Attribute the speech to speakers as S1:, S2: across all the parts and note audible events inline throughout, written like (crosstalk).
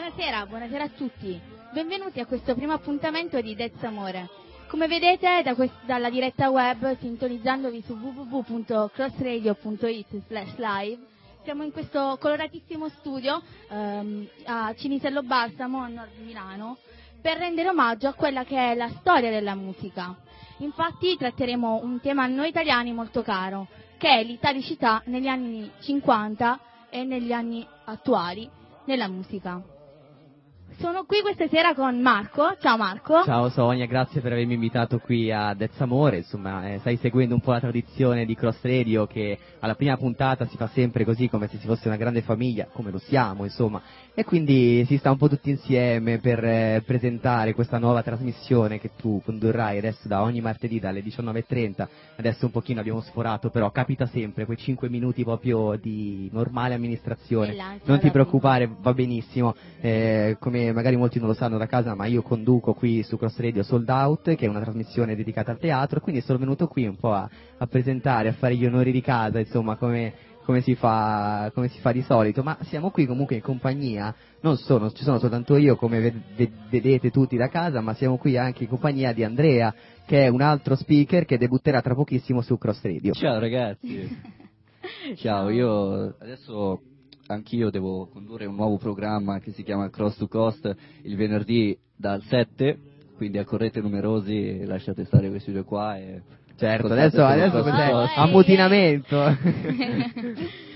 S1: Buonasera, buonasera a tutti. Benvenuti a questo primo appuntamento di Dez Amore. Come vedete da quest- dalla diretta web, sintonizzandovi su www.crossradio.it slash live, siamo in questo coloratissimo studio ehm, a Cinisello Balsamo, a nord di Milano, per rendere omaggio a quella che è la storia della musica. Infatti tratteremo un tema a noi italiani molto caro, che è l'italicità negli anni 50 e negli anni attuali nella musica. Sono qui questa sera con Marco. Ciao Marco.
S2: Ciao Sonia, grazie per avermi invitato qui a Dezzamore, insomma eh, stai seguendo un po' la tradizione di Cross Radio che alla prima puntata si fa sempre così come se si fosse una grande famiglia, come lo siamo insomma, e quindi si sta un po' tutti insieme per eh, presentare questa nuova trasmissione che tu condurrai adesso da ogni martedì dalle 19.30, adesso un pochino abbiamo sforato però capita sempre quei 5 minuti proprio di normale amministrazione, non ti preoccupare, va benissimo, eh, come magari molti non lo sanno da casa, ma io conduco qui su Cross Radio Sold Out, che è una trasmissione dedicata al teatro, e quindi sono venuto qui un po' a, a presentare, a fare gli onori di casa, insomma, come, come si fa, come si fa di solito, ma siamo qui comunque in compagnia, non sono, ci sono soltanto io come ve- ve- vedete tutti da casa, ma siamo qui anche in compagnia di Andrea, che è un altro speaker che debutterà tra pochissimo su Cross Radio.
S3: Ciao ragazzi, (laughs) ciao, io adesso anch'io devo condurre un nuovo programma che si chiama Cross to Coast il venerdì dal 7, quindi accorrete numerosi e lasciate stare questi due qua e
S2: Certo, adesso, adesso cos'è?
S3: Coast.
S2: Ammutinamento. (laughs)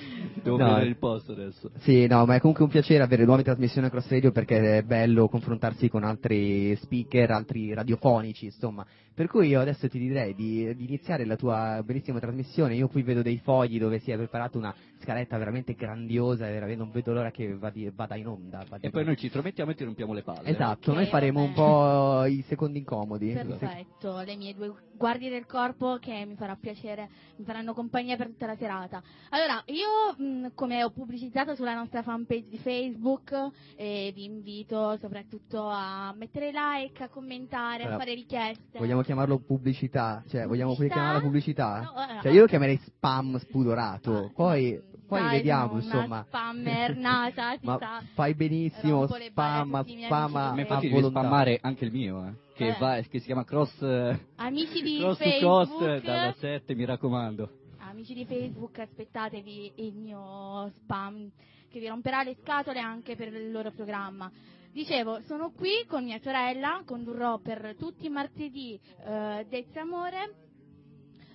S3: Devo
S2: No.
S3: prendere il posto adesso.
S2: Sì, no, ma è comunque un piacere avere nuove trasmissioni a Cross Radio perché è bello confrontarsi con altri speaker, altri radiofonici, insomma. Per cui io adesso ti direi di, di iniziare la tua bellissima trasmissione. Io qui vedo dei fogli dove si è preparata una scaletta veramente grandiosa e veramente non vedo l'ora che vada, vada in onda. vada
S3: E
S2: in
S3: poi
S2: onda.
S3: noi ci intromettiamo e ti rompiamo le palle.
S2: Esatto,
S1: Ok,
S2: noi faremo
S1: va
S2: un po' i secondi incomodi.
S1: Perfetto, le mie due guardie del corpo che mi farà piacere, mi faranno compagnia per tutta la serata. Allora, io mh, come ho pubblicizzato sulla nostra fanpage di Facebook, eh, vi invito soprattutto a mettere like, a commentare,
S2: Allora,
S1: a fare richieste.
S2: Vogliamo chiamarlo pubblicità? Cioè, vogliamo chiamarla pubblicità?
S1: No, eh,
S2: Cioè, io lo chiamerei spam spudorato.
S1: Ah,
S2: Poi, poi
S1: dai,
S2: vediamo, insomma.
S1: Spammer nata, (laughs)
S2: Ma
S1: sa.
S2: fai benissimo,
S1: Rompo le balle a
S2: spam,
S1: tutti i miei
S2: spam
S1: amici
S2: a,
S3: Ma infatti devi spammare anche il mio, eh, che,
S1: Eh.
S3: va- che si chiama Cross, eh,
S1: Amici di
S3: cross to
S1: Facebook,
S3: Coast dalla 7, mi raccomando.
S1: amici di Facebook, aspettatevi il mio spam che vi romperà le scatole anche per il loro programma. Dicevo, sono qui con mia sorella, condurrò per tutti i martedì eh, Dezza Amore.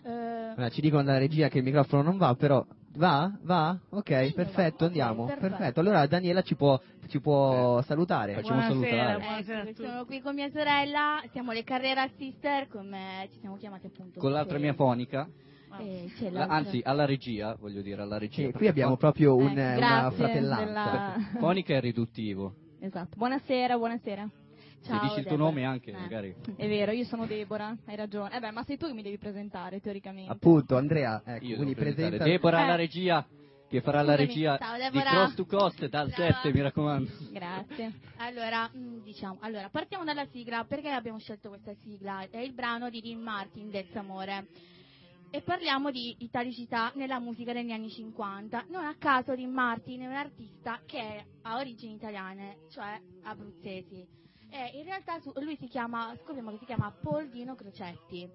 S1: Eh,
S2: Allora, ci dicono dalla regia che il microfono non va, però va? Va? Ok,
S1: Sì,
S2: perfetto,
S1: va.
S2: Andiamo.
S1: perfetto.
S2: Perfetto. Allora Daniela ci può, ci può salutare.
S3: Facciamo salutare.
S1: ecco, sono qui con mia sorella, siamo le Carrera Sister, come ci siamo chiamate appunto.
S3: Con l'altra mia fonica,
S1: Eh, c'è
S3: la- anzi alla regia, voglio dire, alla regia.
S2: Sì, qui abbiamo proprio un-
S1: Eh,
S2: una fratellanza.
S4: della-
S3: Fonica è riduttivo.
S4: Esatto. Buonasera, buonasera.
S3: Se
S1: Ciao,
S3: dici il tuo
S1: Deborah.
S3: nome anche,
S1: Eh.
S3: magari.
S4: È vero, io sono Deborah, hai ragione. Eh beh, ma sei tu che mi devi presentare, teoricamente.
S2: Appunto, Andrea, ecco,
S3: Io
S2: quindi presenta...
S3: Deborah
S4: Eh.
S3: alla regia, che farà la
S1: Scusami.
S3: regia
S1: Ciao,
S3: di. Cross to Coast dal
S1: Brava.
S3: 7, mi raccomando.
S4: Grazie. (laughs)
S1: Allora, mh, diciamo, allora, partiamo dalla sigla. Perché abbiamo scelto questa sigla? È il brano di Dean Martin, Dez Amore. E parliamo di italicità nella musica degli anni 50. Non a caso Dean Martin è un artista che ha origini italiane, cioè abruzzesi. E in realtà lui si chiama, scopriamo che si chiama Paul Dino Crocetti.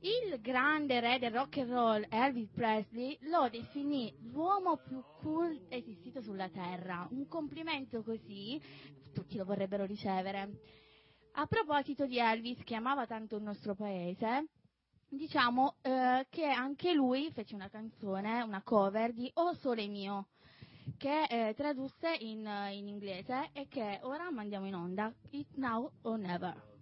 S1: Il grande re del rock and roll Elvis Presley lo definì l'uomo più cool esistito sulla terra. Un complimento così tutti lo vorrebbero ricevere. A proposito di Elvis, che amava tanto il nostro paese, diciamo eh, che anche lui fece una canzone, una cover di O Sole Mio, che eh, tradusse in, in inglese e che ora mandiamo in onda, It Now or Never.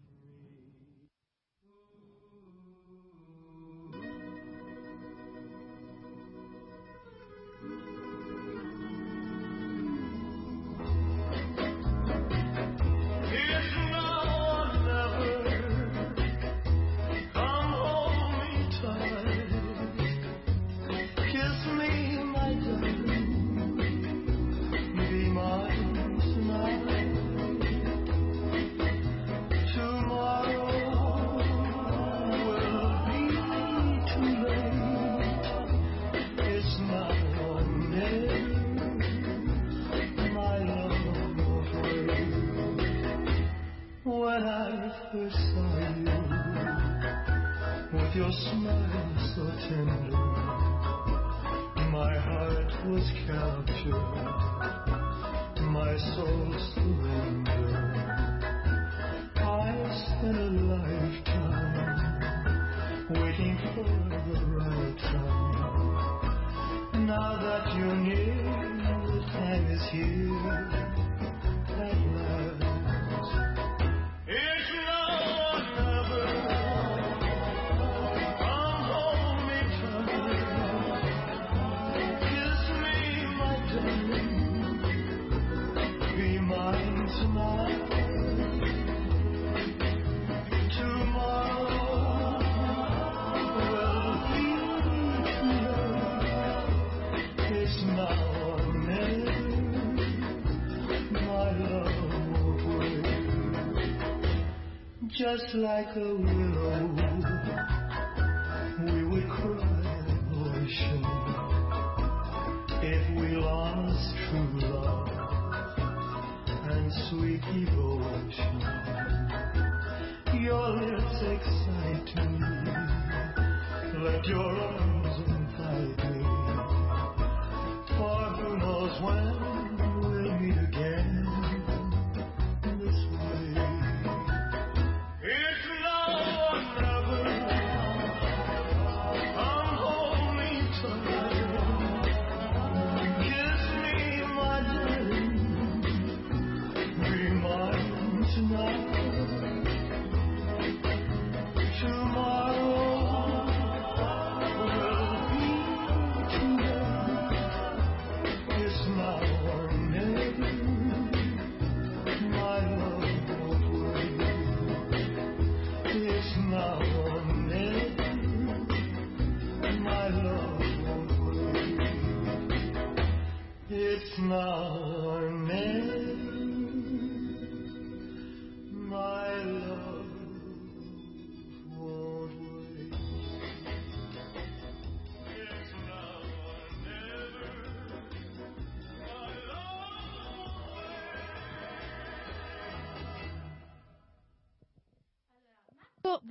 S5: Just like a willow.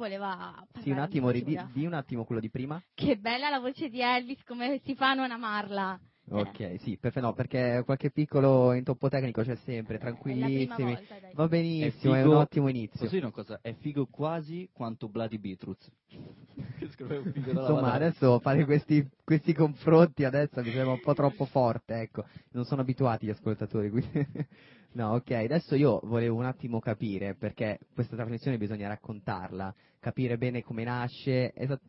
S1: Voleva parlare
S2: Sì, un attimo, ridi- di un attimo quello di prima.
S1: Che bella la voce di Elvis, come si fa a non amarla?
S2: Ok, sì, perfe- no, perché qualche piccolo intoppo tecnico c'è sempre,
S1: Eh, È la
S2: tranquillissimi.
S1: prima volta, dai.
S2: Va benissimo, è, un ottimo inizio.
S3: Dire una cosa? È figo quasi quanto Bloody Beetroots. (laughs)
S2: Insomma, adesso fare questi, questi confronti adesso mi sembra un po' troppo forte, ecco. Non sono abituati gli ascoltatori, quindi... (laughs) No, ok, adesso io volevo un attimo capire, perché questa trasmissione bisogna raccontarla, capire bene come nasce, esa-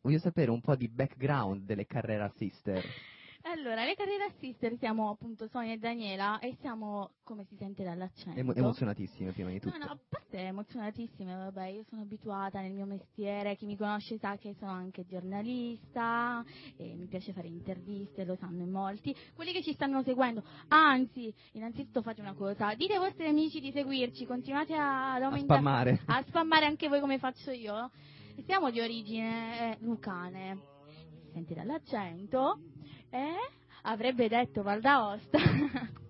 S2: voglio sapere un po' di background delle Carrera Sister.
S1: Allora, le carriere sister siamo appunto Sonia e Daniela e siamo, come si sente dall'accento?
S2: Emo- emozionatissime prima di tutto.
S1: No, no, a parte emozionatissime, vabbè, io sono abituata nel mio mestiere, chi mi conosce sa che sono anche giornalista, e mi piace fare interviste, lo sanno in molti. Quelli che ci stanno seguendo, anzi, innanzitutto fate una cosa, dite ai vostri amici di seguirci, continuate a- ad
S2: A
S1: aumentare,
S2: spammare.
S1: a spammare anche voi come faccio io. Siamo di origine eh, lucane, si sente dall'accento, eh? avrebbe detto Val d'Aosta. (laughs)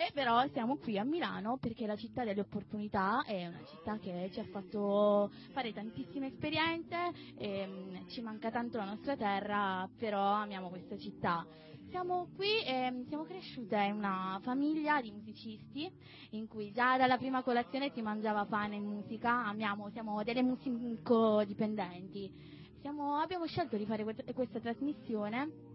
S1: E però siamo qui a Milano perché la città delle opportunità, è una città che ci ha fatto fare tantissime esperienze, e, mm, ci manca tanto la nostra terra, però amiamo questa città. Siamo qui e siamo cresciute in una famiglia di musicisti in cui già dalla prima colazione si mangiava pane e musica, amiamo, siamo delle musicodipendenti. Siamo, abbiamo scelto di fare questa trasmissione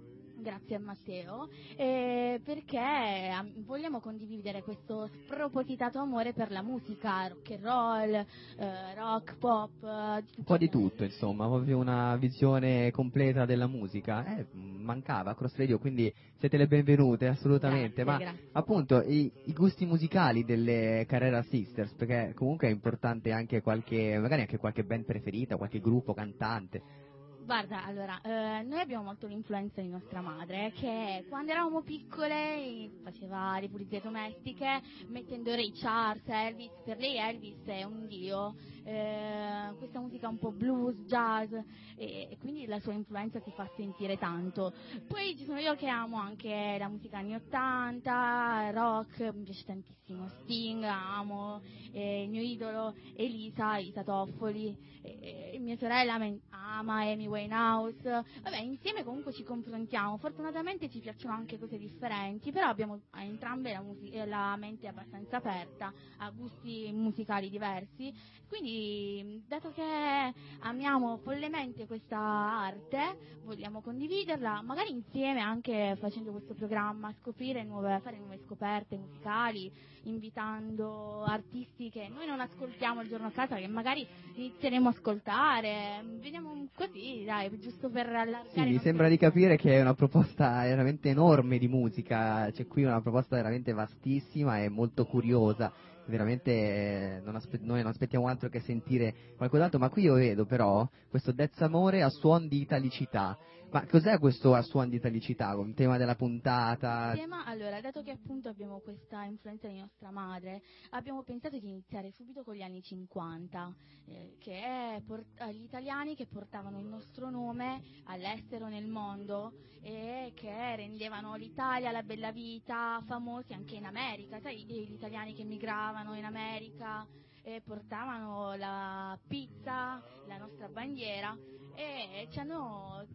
S1: grazie a Matteo, eh, perché am- vogliamo condividere questo spropositato amore per la musica, rock and roll, eh, rock, pop, eh,
S2: Un po' di tutto, insomma, proprio una visione completa della musica. Eh, mancava Cross Radio, quindi siete le benvenute, assolutamente.
S1: Grazie,
S2: Ma
S1: grazie.
S2: appunto i, i gusti musicali delle Carrera Sisters, perché comunque è importante anche qualche, magari anche qualche band preferita, qualche gruppo, cantante.
S1: Guarda, allora, eh, noi abbiamo molto l'influenza di nostra madre che quando eravamo piccole faceva le pulizie domestiche mettendo Ray Charles, Elvis, per lei Elvis è un dio eh, questa musica un po' blues, jazz e, e quindi la sua influenza si fa sentire tanto. Poi ci sono io che amo anche la musica anni 80, rock, mi piace tantissimo Sting, amo eh, il mio idolo Elisa, Elisa Toffoli, eh, mia sorella ama Amy Winehouse, vabbè insieme comunque ci confrontiamo, fortunatamente ci piacciono anche cose differenti, però abbiamo entrambe la, musi- eh, la mente abbastanza aperta a gusti musicali diversi, quindi dato che amiamo follemente questa arte, vogliamo condividerla, magari insieme anche facendo questo programma, scoprire nuove, fare nuove scoperte musicali, invitando artisti che noi non ascoltiamo il giorno a casa, che magari inizieremo a ascoltare, vediamo così, dai, giusto per allargare.
S2: Sì, mi sembra di capire che è una proposta veramente enorme di musica, c'è qui una proposta veramente vastissima e molto curiosa, veramente eh, non aspe- noi non aspettiamo altro che sentire qualcos'altro, ma qui io vedo però questo Dezzamore a suon di italicità, ma cos'è questo a suon di italicità, un tema della puntata?
S1: Tema, allora, dato che appunto abbiamo questa influenza di nostra madre, abbiamo pensato di iniziare subito con gli anni 50, eh, che è por- eh, gli italiani che portavano il nostro nome all'estero nel mondo e che rendevano l'Italia, la bella vita, famosi anche in America, sai, gli italiani che migravano in America e portavano la pizza, la nostra bandiera e ci hanno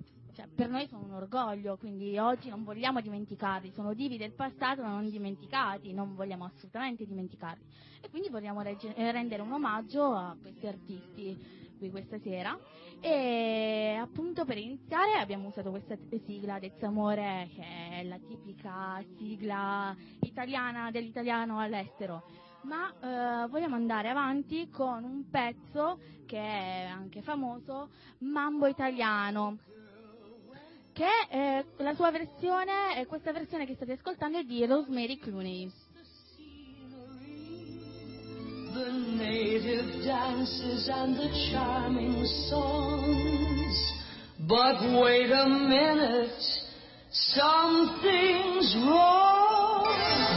S1: per noi sono un orgoglio, quindi oggi non vogliamo dimenticarli, sono divi del passato ma non dimenticati, non vogliamo assolutamente dimenticarli. E quindi vogliamo eh, rendere un omaggio a questi artisti qui questa sera. E appunto per iniziare abbiamo usato questa sigla Dezzamore, che è la tipica sigla italiana dell'italiano all'estero. Ma eh, vogliamo andare avanti con un pezzo che è anche famoso, Mambo Italiano che eh, la sua versione, eh, questa versione che state ascoltando è di Rosemary Clooney.
S6: the native dances and the charming songs. But wait a minute, something's wrong.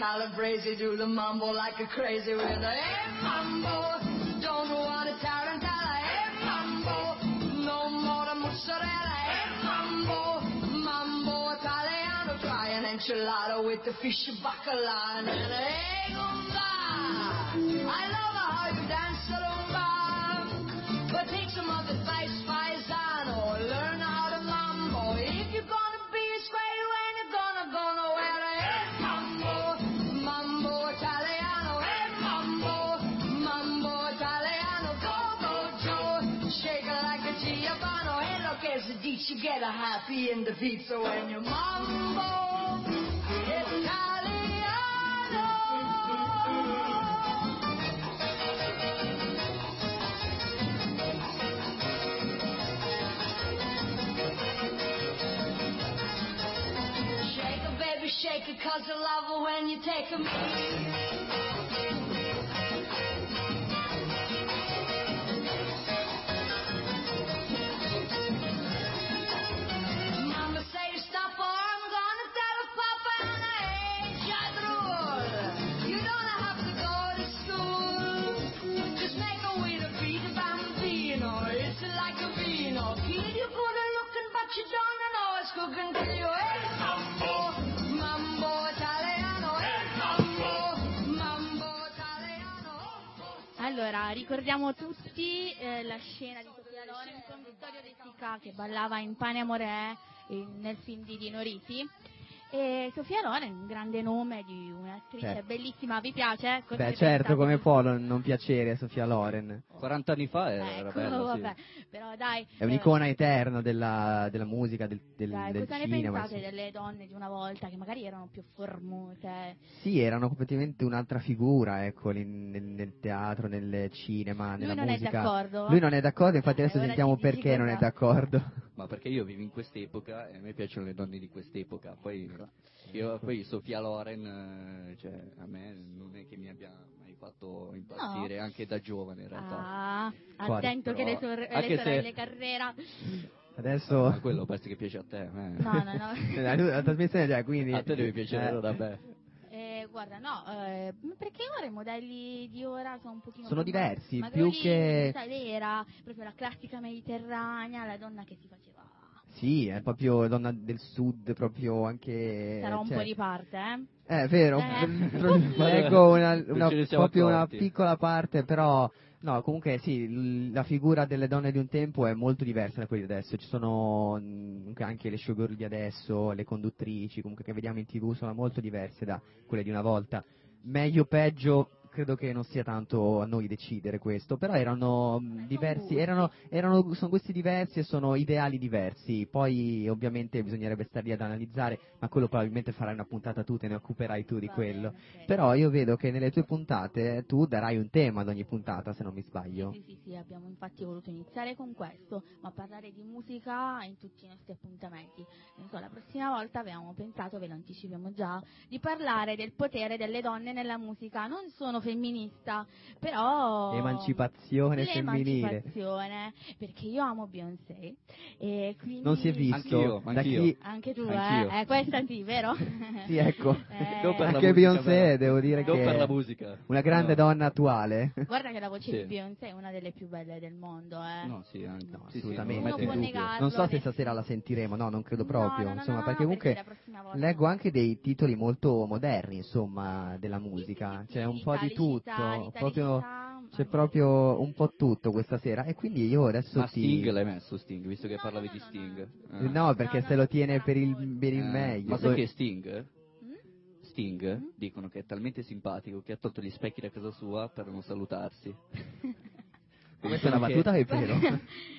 S6: Calabrese do the mambo like a crazy with a eh, mambo. Don't want a tarantella, eh, mambo. No more the mozzarella, eh, mambo. Mambo italiano, try an enchilada with the fish bacala and an egg I love how you dance the rumba, but take some of the advice, paisano. Learn you happy in the pizza when you mambo italiano. Shake it, baby, shake it, cause I love it when you take a
S1: Allora, ricordiamo tutti eh, la scena di Sofia Loren con Vittorio De Sica che ballava in Pane Amore eh, nel film di Dino Risi. E Sofia Loren, un grande nome di un'attrice
S2: Certo.
S1: bellissima, vi piace? Cosa
S2: Beh
S1: ne
S2: certo, come può non, piacere Sofia Loren?
S3: 40 anni fa era,
S1: Ecco,
S3: bella, sì.
S1: vabbè, però dai.
S2: È un'icona eterna della, della musica, del, del,
S1: Dai,
S2: del
S1: cosa ne
S2: cinema.
S1: pensate
S2: insomma.
S1: delle donne di una volta che magari erano più formose?
S2: Sì, erano completamente un'altra figura, ecco, lì nel, nel teatro, nel cinema,
S1: Lui
S2: nella
S1: non è
S2: musica.
S1: d'accordo?
S2: Lui non è d'accordo, infatti
S1: Eh,
S2: adesso sentiamo perché non è
S1: cosa-
S2: d'accordo.
S3: Ma perché io vivo in quest'epoca e a me piacciono le donne di quest'epoca. Poi
S1: dirlo.
S3: Io poi Sofia Loren, eh, cioè, a me non è che mi abbia mai fatto impazzire, anche da giovane in realtà.
S1: Ah,
S2: Quale?
S1: attento che le,
S3: Però,
S1: sor- le
S3: se-
S1: sorelle Carrera.
S2: Adesso...
S3: Ma quello penso che piace a te. eh.
S1: No, no, no. (laughs)
S2: la, la trasmissione già, quindi...
S3: A te deve piacere,
S2: Eh,
S3: vabbè.
S1: Eh, guarda, no, eh, perché ora i modelli di ora sono un pochino
S2: Sono diversi, più che-
S1: sai, era proprio la classica mediterranea, la donna che si faceva
S2: Sì, è proprio donna del sud, proprio anche...
S1: sarà un
S2: cioè-
S1: po' di parte, eh?
S2: Eh, vero,
S1: Eh. (laughs) (laughs)
S2: leggo una, una- proprio una piccola parte, però no, comunque sì, la figura delle donne di un tempo è molto diversa da quella di adesso, ci sono mm, comunque anche le showgirl di adesso, le conduttrici, comunque che vediamo in tv sono molto diverse da quelle di una volta, meglio o peggio credo che non sia tanto a noi decidere questo, però erano mm, diversi, erano, erano, sono gusti diversi e sono ideali diversi, poi ovviamente bisognerebbe stare lì ad analizzare, ma quello probabilmente farai una puntata tu, te ne occuperai tu di quello. Però io vedo che nelle tue puntate tu darai un tema ad ogni puntata, se non mi sbaglio.
S1: Sì, sì, sì, abbiamo infatti voluto iniziare con questo, ma parlare di musica in tutti i nostri appuntamenti. So, la prossima volta avevamo pensato, ve lo anticipiamo già, di parlare del potere delle donne nella musica. Non sono femminista, però...
S2: Emancipazione femminile.
S1: L'emancipazione, perché io amo Beyoncé e quindi...
S2: Non si è visto
S3: Anch'io,
S2: da
S3: anch'io.
S2: chi...
S1: Anche tu,
S3: Anch'io.
S1: eh? eh? Questa sì, vero? (laughs)
S2: Sì, ecco.
S1: Eh,
S2: Anche Beyoncé,
S3: però.
S2: devo dire
S3: Non
S2: che
S3: per la musica.
S2: una grande
S3: No.
S2: donna attuale. (laughs)
S1: Guarda che la voce
S3: Sì.
S1: di Beyoncé è una delle più belle del mondo, eh.
S3: No, sì, anche.
S2: No,
S3: Sì, sì,
S2: assolutamente.
S3: dubbio.
S1: negarlo.
S2: Non so se stasera la sentiremo, no, non credo proprio,
S1: no, no,
S2: insomma,
S1: no,
S2: perché comunque
S1: volta
S2: leggo anche dei titoli molto moderni, insomma, della musica,
S1: Sì, sì,
S2: c'è un
S1: sì,
S2: po' di tutto, proprio c'è proprio un po' tutto questa sera e quindi io adesso
S3: Ma
S2: ti
S3: Sting l'hai messo Sting, visto che
S1: No,
S3: parlavi
S1: no,
S3: di
S1: no,
S3: Sting.
S1: no,
S3: Eh.
S2: No, perché
S1: No,
S2: se lo tiene per il, per il
S3: Eh,
S2: meglio.
S3: Ma sai che Sting,
S1: Mm?
S3: Sting,
S1: Mm?
S3: dicono che è talmente simpatico che ha tolto gli specchi da casa sua per non salutarsi.
S2: Questa è una battuta che è vero?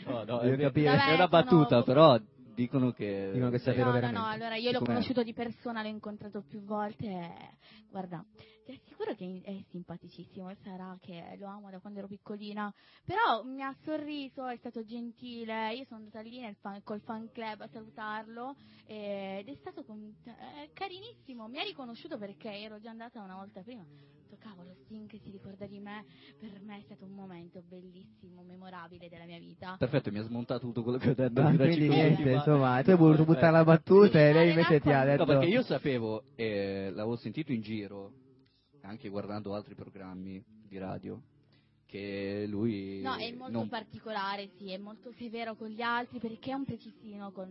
S3: No, no,
S2: Devo
S3: è,
S2: capire.
S3: è
S1: Vabbè,
S3: una battuta,
S1: sono-
S3: però dicono che...
S2: Dicono che sia vero
S1: no, no,
S2: veramente.
S1: no, allora io l'ho
S3: Com'è?
S1: conosciuto di persona, l'ho incontrato più volte. e, Guarda, ti assicuro che è simpaticissimo sarà che lo amo da quando ero piccolina. Però mi ha sorriso, è stato gentile. Io sono andata lì nel fan- col fan club a salutarlo ed è stato con- eh, carinissimo. Mi ha riconosciuto perché ero già andata una volta prima. Ho detto, cavolo, Sting che si ricorda di me. Per me è stato un momento bellissimo, memorabile della mia vita.
S3: Perfetto, mi ha smontato tutto quello che ho detto. Mi
S2: quindi niente,
S3: ma-
S2: insomma, tu hai voluto buttare la battuta e lei invece ti ha detto...
S3: No, perché io sapevo, e l'avevo sentito in giro, anche guardando altri programmi di radio, che lui...
S1: No, è molto
S3: non-
S1: particolare, sì, è molto severo con gli altri perché è un precisino con,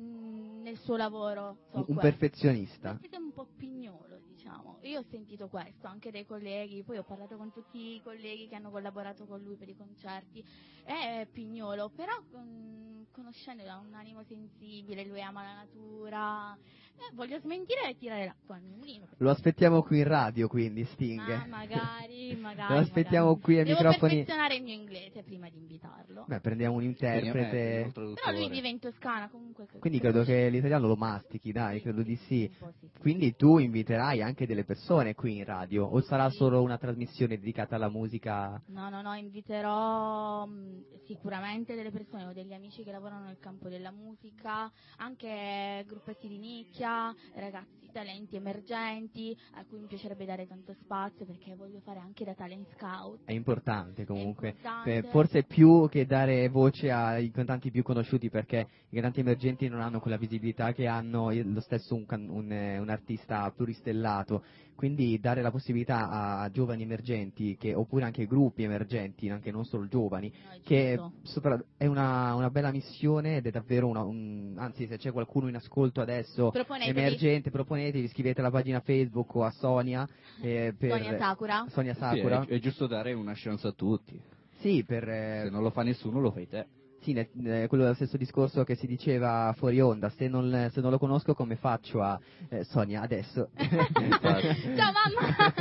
S1: mm, nel suo lavoro. so
S2: un perfezionista.
S1: È un po' pignolo, diciamo. Io ho sentito questo anche dai colleghi, poi ho parlato con tutti i colleghi che hanno collaborato con lui per i concerti. È pignolo, però con- conoscendolo ha un animo sensibile, lui ama la natura. Eh, voglio smentire e tirare l'acqua al mio mulino. perché-
S2: Lo aspettiamo qui in radio, quindi, Sting.
S1: Ah, magari, (laughs) magari.
S2: Lo aspettiamo
S1: magari.
S2: qui ai
S1: Devo
S2: microfoni.
S1: perfezionare il mio inglese prima di invitarlo.
S2: Beh, prendiamo un interprete.
S3: un
S1: Però lui vive in Toscana comunque.
S2: Quindi credo che l'italiano lo mastichi, dai, credo di sì.
S1: sì.
S2: Quindi tu inviterai anche delle persone qui in radio o sarà solo una trasmissione dedicata alla musica?
S1: No, no, no, inviterò mh, sicuramente delle persone o degli amici che lavorano nel campo della musica, anche gruppetti di nicchia, ragazzi talenti emergenti a cui mi piacerebbe dare tanto spazio perché voglio fare anche da talent scout.
S2: È importante comunque,
S1: importante.
S2: Eh, forse più che dare voce ai cantanti più conosciuti perché i cantanti emergenti non hanno quella visibilità che hanno il- lo stesso un, un, eh, un artista pluristellato, quindi dare la possibilità a giovani emergenti che- oppure anche gruppi emergenti, anche non solo giovani,
S1: No, è
S2: che sopra- è una, una bella missione ed è davvero una, un, anzi se c'è qualcuno in ascolto adesso
S1: Proponetevi.
S2: emergente proponetevi, scrivete alla pagina Facebook o a Sonia (laughs) eh, per
S1: Sonia Sakura.
S2: Sonia
S3: Sì,
S2: Sakura
S3: è, è giusto dare una chance a tutti.
S2: sì, per eh,
S3: Se non lo fa nessuno, lo fai te.
S2: Sì, ne- ne- quello è lo stesso discorso che si diceva fuori onda se non, se non lo conosco come faccio a eh, Sonia adesso (laughs)
S1: Ciao mamma!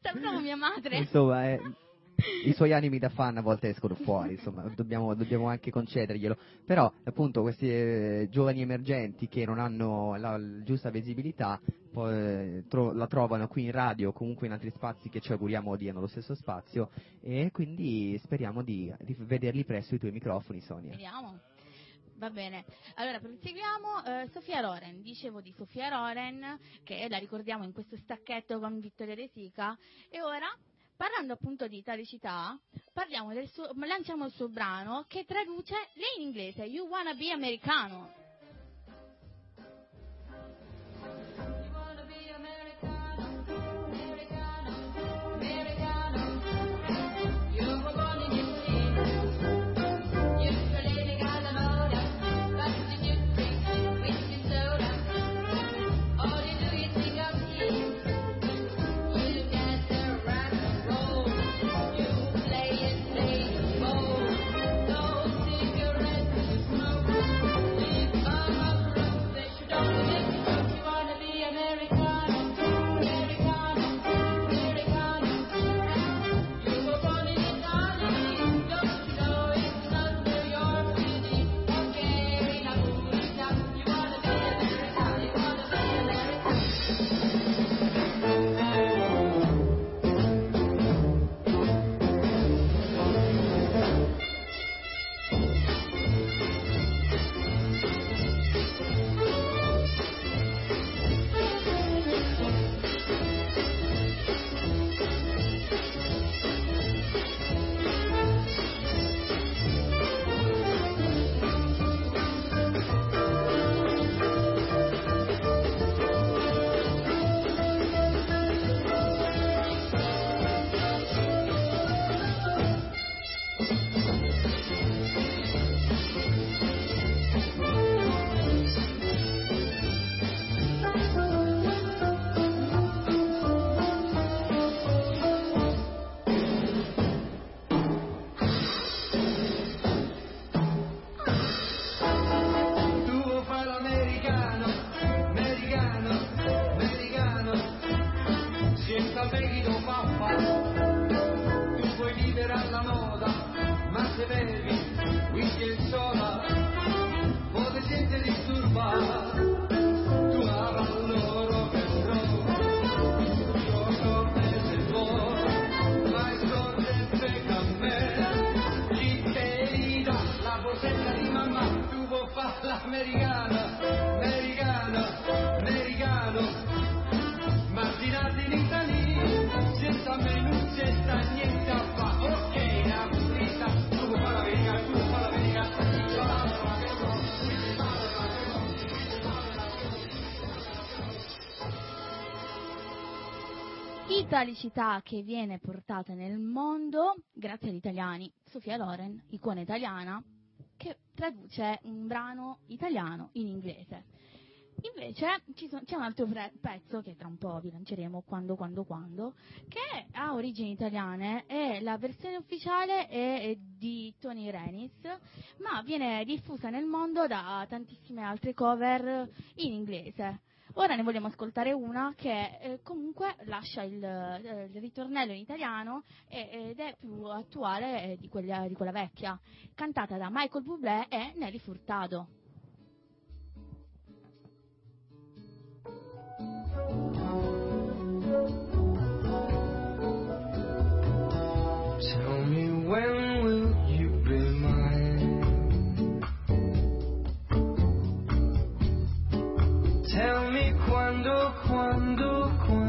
S1: Salutiamo mia madre.
S2: insomma eh, i suoi animi da fan a volte escono fuori, insomma, dobbiamo, dobbiamo anche concederglielo. Però, appunto, questi eh, giovani emergenti che non hanno la, la giusta visibilità poi, eh, tro- la trovano qui in radio o comunque in altri spazi che ci auguriamo diano lo stesso spazio e quindi speriamo di, di vederli presto i tuoi microfoni, Sonia.
S1: Vediamo. Va bene, allora proseguiamo. Eh, Sofia Loren, dicevo di Sofia Loren, che la ricordiamo in questo stacchetto con Vittorio De Sica, e ora, parlando appunto di italicità, lanciamo il suo brano che traduce lei in inglese, You Wanna Be Americano. Italicità che viene portata nel mondo grazie agli italiani. Sofia Loren, icona italiana, che traduce un brano italiano in inglese. Invece sono- c'è un altro pre- pezzo che tra un po' vi lanceremo quando, quando, quando, che ha origini italiane e la versione ufficiale è di Tony Renis, ma viene diffusa nel mondo da tantissime altre cover in inglese. Ora ne vogliamo ascoltare una che eh, comunque lascia il, eh, il ritornello in italiano ed è più attuale eh, di quella, di quella vecchia, cantata da Michael Bublé e Nelly Furtado.
S7: Tell me when will you be mine? Tell me quando, quando, quando.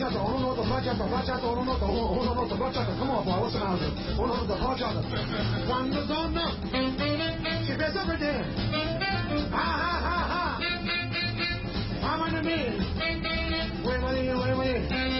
S8: Uno noto, bracciato, uno noto, bracciato, bracciato, uno noto, uno noto, bracciato. Come on, boy, what's the matter? Uno noto, bracciato. Quando donna che pensa per te? Ah, ah, ah, ah. Ama di me. Where money? Where money? Where money? Where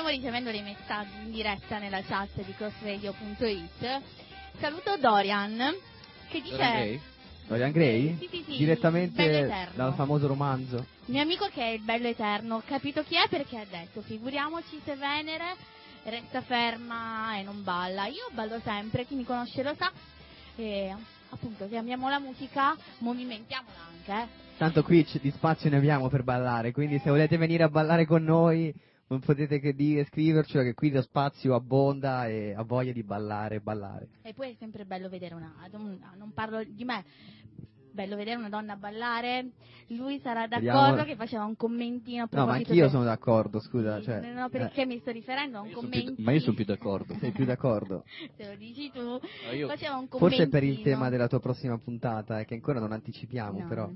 S1: Stiamo ricevendo dei messaggi in diretta nella chat di crossradio.it. Saluto Dorian che dice
S3: Dorian Gray?
S2: Dorian Gray?
S1: Sì, sì, sì,
S2: Direttamente dal famoso romanzo.
S1: mio amico che è il bello eterno, ho capito chi è perché ha detto figuriamoci se Venere resta ferma e non balla. Io ballo sempre, chi mi conosce lo sa. E appunto se amiamo la musica, movimentiamola anche. eh.
S2: Tanto qui di spazio ne abbiamo per ballare, quindi se volete venire a ballare con noi non potete che dire, scrivercelo che qui lo spazio abbonda e ha voglia di ballare e ballare.
S1: E poi è sempre bello vedere una donna, non parlo di me, bello vedere una donna ballare. Lui sarà d'accordo
S2: Vediamo-
S1: che faceva un commentino a
S2: No, ma anch'io
S1: del-
S2: sono d'accordo, scusa.
S1: Sì,
S2: Cioè,
S1: no, perché mi sto riferendo a un commento.
S3: ma io sono più d'accordo.
S2: eh, sei più d'accordo? (laughs)
S1: Se lo dici tu,
S3: No, io-
S1: faceva un commentino.
S2: Forse per il tema della tua prossima puntata, eh, che ancora non anticipiamo,
S1: No.
S2: però.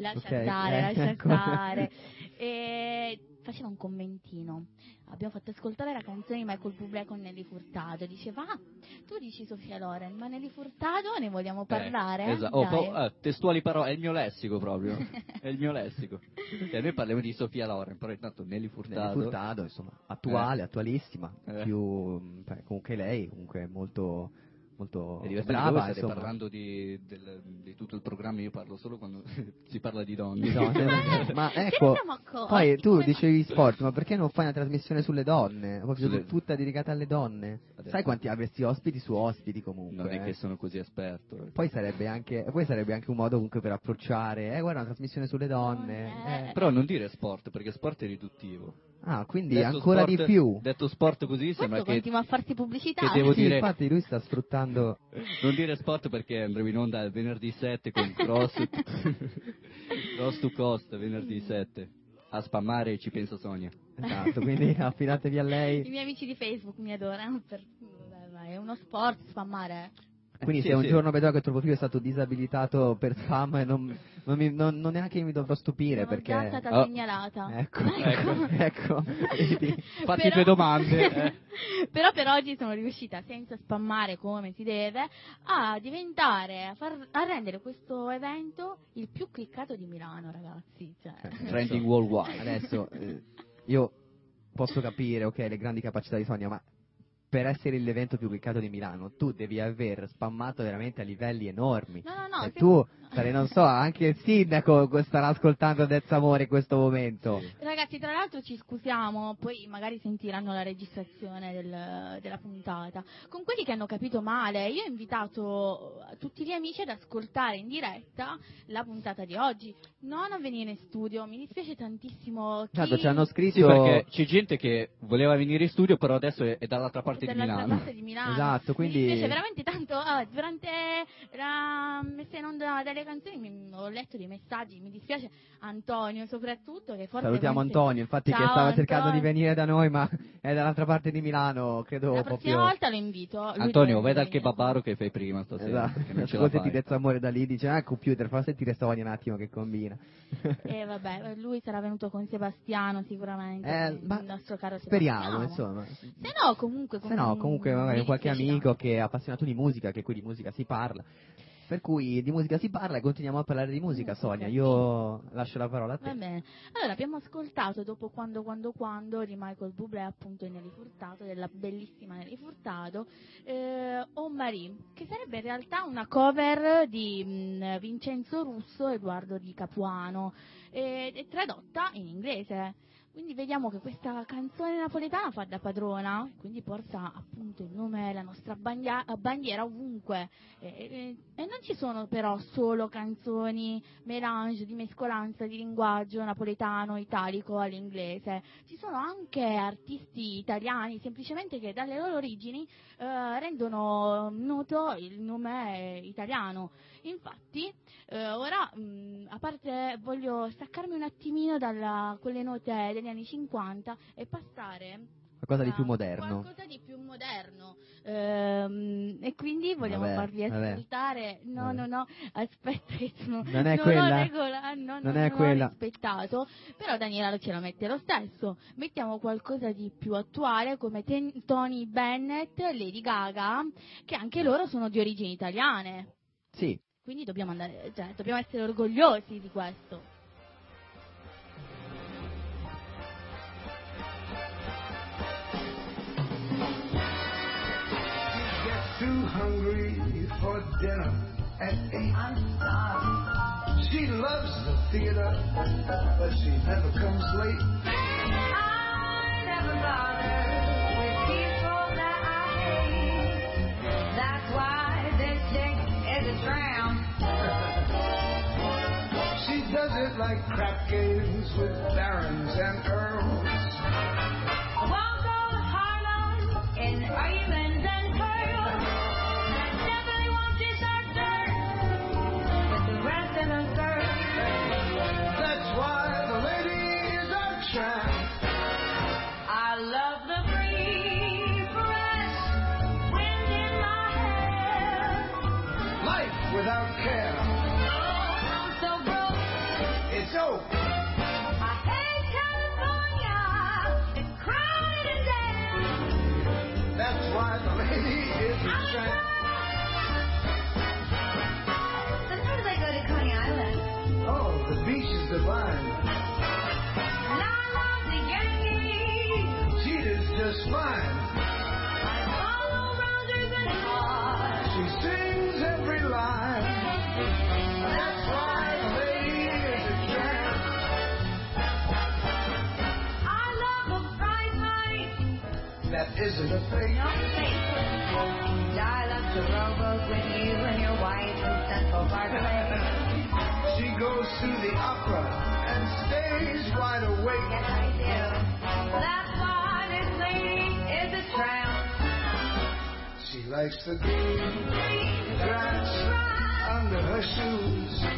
S1: Lascia
S2: Ok,
S1: stare,
S2: eh,
S1: lascia
S2: ecco.
S1: stare. (laughs) E faceva un commentino. Abbiamo fatto ascoltare la canzone di Michael Bublé con Nelly Furtado. Diceva, ah, tu dici Sofia Loren, ma Nelly Furtado ne vogliamo parlare?
S3: Eh,
S1: eh?
S3: esatto. Oh, ah, testuali parole, è il mio lessico proprio. è il mio lessico. (laughs) E noi parliamo di Sofia Loren, però intanto Nelly
S2: Nelly
S3: Furtado.
S2: Furtado, insomma, attuale, attualissima,
S3: Eh.
S2: più comunque lei, comunque molto, molto brava,
S3: voi state
S2: insomma.
S3: parlando di, del- di tutto il programma, io parlo solo quando (laughs) si parla di donne.
S2: Donne. (laughs) ma (laughs) ecco, poi tu dicevi sport, ma perché non fai una trasmissione sulle donne? Proprio
S3: Sulle-
S2: tutta dedicata alle donne?
S3: Adesso-
S2: Sai quanti avresti ospiti su ospiti comunque?
S3: Non è
S2: eh?
S3: che sono così esperto.
S2: Poi sarebbe, anche, poi sarebbe anche un modo comunque per approcciare, eh guarda una trasmissione sulle donne.
S1: Donne.
S2: eh.
S3: Però non dire sport, perché sport è riduttivo.
S2: Ah, quindi
S3: Detto
S2: ancora
S3: sport-
S2: di più.
S3: Detto sport così sembra
S1: Questo
S3: che...
S1: continua a farti pubblicità.
S3: che devo
S2: Sì,
S3: dire-
S2: infatti lui sta sfruttando (laughs)
S3: Non dire sport perché andremo in onda il venerdì 7 con Cross, (laughs) cross to Cost, venerdì 7. A spammare ci pensa Sonia.
S2: Esatto, quindi (laughs) affidatevi a
S1: I
S2: lei.
S1: miei amici di Facebook mi adorano. Per... È uno sport spammare. (laughs)
S2: Quindi
S3: Sì,
S2: se un
S3: sì.
S2: giorno vedrò che il tuo profilo è stato disabilitato per spam, non, non, mi- non- non neanche mi dovrò stupire
S1: Sono
S2: perché...
S1: già stata
S3: Oh.
S1: segnalata. (laughs)
S2: Ecco, ecco, vedi?
S3: Fatti
S1: Però-
S3: due domande. eh. (laughs)
S1: Però per oggi sono riuscita, senza spammare come si deve, a diventare, a, far, a rendere questo evento il più cliccato di Milano, ragazzi. Cioè,
S3: Trending worldwide.
S2: Adesso eh, io posso capire, ok, le grandi capacità di Sonia, ma per essere l'evento più cliccato di Milano, tu devi aver spammato veramente a livelli enormi.
S1: No, no, no.
S2: e
S1: se-
S2: tu, sarei, non so, anche il sindaco starà ascoltando Dez Amore in questo momento.
S1: Ragazzi, tra l'altro ci scusiamo, poi magari sentiranno la registrazione del- della puntata. Con quelli che hanno capito male, io ho invitato tutti gli amici ad ascoltare in diretta la puntata di oggi, non a venire in studio. Mi dispiace tantissimo. Chi...
S2: Tanto ci hanno
S3: Sì,
S2: scritto...
S3: perché c'è gente che voleva venire in studio, però adesso è, è dall'altra parte parte di
S1: dall'altra
S3: Milano.
S1: parte di Milano.
S2: Esatto, quindi-
S1: Mi dispiace veramente tanto. ah, durante la messa in onda delle canzoni mi- ho letto dei messaggi. Mi dispiace Antonio, soprattutto. Che forse
S2: Salutiamo Antonio, infatti che
S1: Ciao,
S2: stava cercando di
S1: Antonio.
S2: venire da noi, ma è dall'altra parte di Milano, credo
S1: La prossima
S2: proprio...
S1: volta lo invito.
S3: Antonio, vai dal kebabaro che fai prima stasera.
S2: Esatto,
S3: che non ce (laughs) la
S2: ascolti
S3: fai.
S2: Dezza Amore da lì, dice, ah, computer, fa sentire Sonia un attimo che combina. (laughs)
S1: E vabbè, lui sarà venuto con Sebastiano sicuramente.
S2: Eh,
S1: il
S2: ma
S1: nostro caro
S2: Speriamo,
S1: Sebastiano.
S2: insomma.
S1: Se no, comunque.
S2: Se no, comunque magari qualche amico che è appassionato di musica, che qui di musica si parla. Per cui di musica si parla e continuiamo a parlare di musica, Sonia. Io lascio la parola a
S1: Va
S2: te.
S1: bene. Allora, abbiamo ascoltato dopo quando, quando, quando di Michael Bublé, appunto, e Nelly Furtado, della bellissima Nelly Furtado, eh, Oh Marie, che sarebbe in realtà una cover di mh, Vincenzo Russo e Edoardo Di Capuano, è tradotta in inglese. Quindi vediamo che questa canzone napoletana fa da padrona, quindi porta appunto il nome, la nostra bandiera ovunque. E, e- e non ci sono però solo canzoni melange di mescolanza di linguaggio napoletano, italico all'inglese, ci sono anche artisti italiani semplicemente che dalle loro origini eh, rendono noto il nome italiano. Infatti, eh, ora, mh, a parte, voglio staccarmi un attimino da quelle note degli anni 50 e passare
S2: Qualcosa di
S1: a
S2: più moderno.
S1: Qualcosa di più moderno. Ehm, e quindi vogliamo
S2: Vabbè,
S1: farvi ascoltare. No,
S2: Vabbè.
S1: no, no, aspetta, che sono-
S2: Non è
S1: ho
S2: quella?
S1: regola- no,
S2: Non
S1: no,
S2: è
S1: non
S2: quella.
S1: ho rispettato. Però Daniela ce la mette lo stesso. Mettiamo qualcosa di più attuale come Ten- Tony Bennett, Lady Gaga, che anche loro sono di origini italiane.
S2: Sì,
S1: Quindi dobbiamo andare, cioè, dobbiamo essere orgogliosi di questo.
S8: Get too hungry for dinner at eight. I'm starving. She loves the theater, but she never comes late.
S6: I never bother
S8: does it like crap games with barons and earls.
S6: Go to Harlem in diamonds and
S8: likes the green grass under her shoes.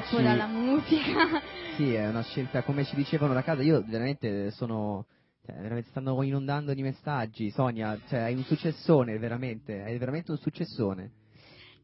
S1: Troppo
S2: Sì.
S1: dalla musica.
S2: Sì, è una scelta, come ci dicevano da casa, io veramente sono... Cioè, veramente stanno inondando di messaggi, Sonia, cioè hai un successone, veramente, hai veramente un successone.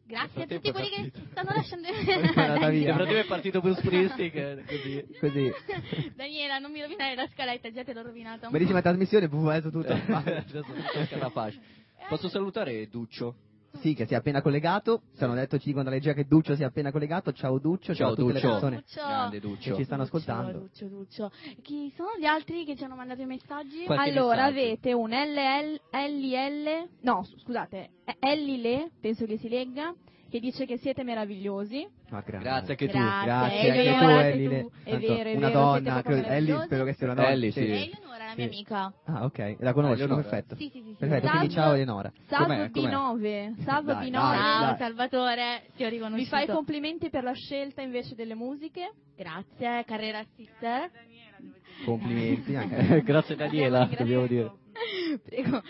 S1: Grazie a tutti quelli che stanno lasciando (laughs)
S2: via.
S3: Nel frattempo è partito Bruce Springsteen, così.
S2: Così. (laughs)
S1: Daniela, non mi rovinare la scaletta, già te l'ho rovinata.
S2: Bellissima trasmissione, può adesso tutto. (laughs)
S3: Pace. Posso salutare Duccio?
S2: Sì, che si è appena collegato, ci hanno detto, ci dicono dalla regia che Duccio si è appena collegato, ciao Duccio, ciao,
S3: Ciao,
S2: a tutte
S3: Duccio.
S2: le persone
S1: Duccio.
S3: Grande
S2: che
S3: Duccio.
S2: ci stanno
S1: Duccio,
S2: ascoltando.
S1: Duccio, Duccio. Chi sono gli altri che ci hanno mandato i messaggi?
S3: Qualche
S4: allora
S3: messaggio.
S4: avete un LL, LL, no scusate, Ellile, penso che si legga, che dice che siete meravigliosi.
S2: Ma grande.
S3: Grazie anche tu.
S1: Grazie.
S2: Grazie anche tu,
S1: grazie
S2: Ellie.
S4: È vero, è
S2: una
S4: vero,
S2: donna,
S4: proprio
S2: credo- Ellie, spero che sia una donna.
S3: Ellie, sì.
S1: E La mia
S2: Sì.
S1: amica.
S2: Ah, ok, la conosci,
S3: Eleonora.
S2: perfetto.
S1: Sì, sì, sì.
S2: Perfetto,
S4: Salve.
S2: quindi ciao Eleonora.
S3: Com'è?
S4: B9, Sav
S2: Dai,
S4: B9.
S2: dai,
S1: Ciao. Salvatore, ti ho
S4: Vi
S1: riconosciuto.
S4: fai i complimenti per la scelta invece delle musiche.
S1: Grazie, Carrera Sister.
S2: Complimenti anche. (laughs)
S3: Grazie Daniela,
S4: Grazie.
S3: dobbiamo dire.
S4: Prego.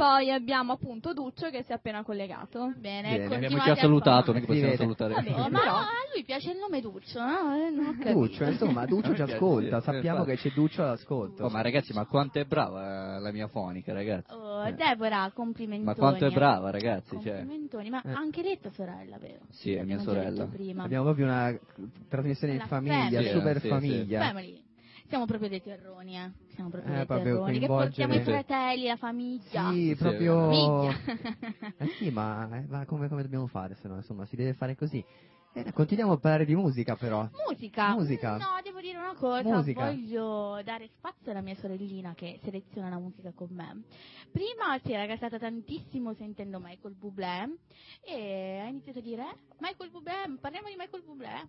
S4: Poi abbiamo appunto Duccio che si è appena collegato.
S1: Bene,
S2: Bene.
S3: Abbiamo già salutato, non è che possiamo salutare.
S1: Vabbè, (laughs) ma
S4: però-
S1: a lui piace il nome Duccio, no? Eh, Non ho capito.
S2: Duccio, insomma, Duccio ci ascolta,
S3: sì,
S2: sappiamo che c'è Duccio all'ascolto.
S3: Oh, ma ragazzi, ma quanto è brava eh, la mia fonica, ragazzi.
S1: Oh, Deborah, complimentoni.
S3: Ma quanto è brava, ragazzi. Cioè.
S1: Complimentoni, ma
S2: Eh.
S1: anche lei è tua sorella, vero?
S3: Sì, è mia sorella.
S2: Abbiamo proprio una trasmissione in famiglia,
S1: family.
S2: super
S3: Sì, sì,
S2: famiglia.
S1: Family. Siamo proprio dei terroni, eh. Siamo proprio
S2: Eh,
S1: dei
S2: proprio
S1: terroni. Che portiamo i fratelli, la famiglia.
S3: Sì,
S2: proprio...
S1: Famiglia.
S2: Eh sì, ma, eh, ma come, come dobbiamo fare se no? Insomma, si deve fare così. Eh, continuiamo a parlare di musica però.
S1: Musica.
S2: Musica.
S1: No, devo dire una cosa.
S2: Musica.
S1: Voglio dare spazio alla mia sorellina che seleziona la musica con me. Prima si era gasata tantissimo sentendo Michael Bublé e ha iniziato a dire "Eh, Michael Bublé, parliamo di Michael Bublé.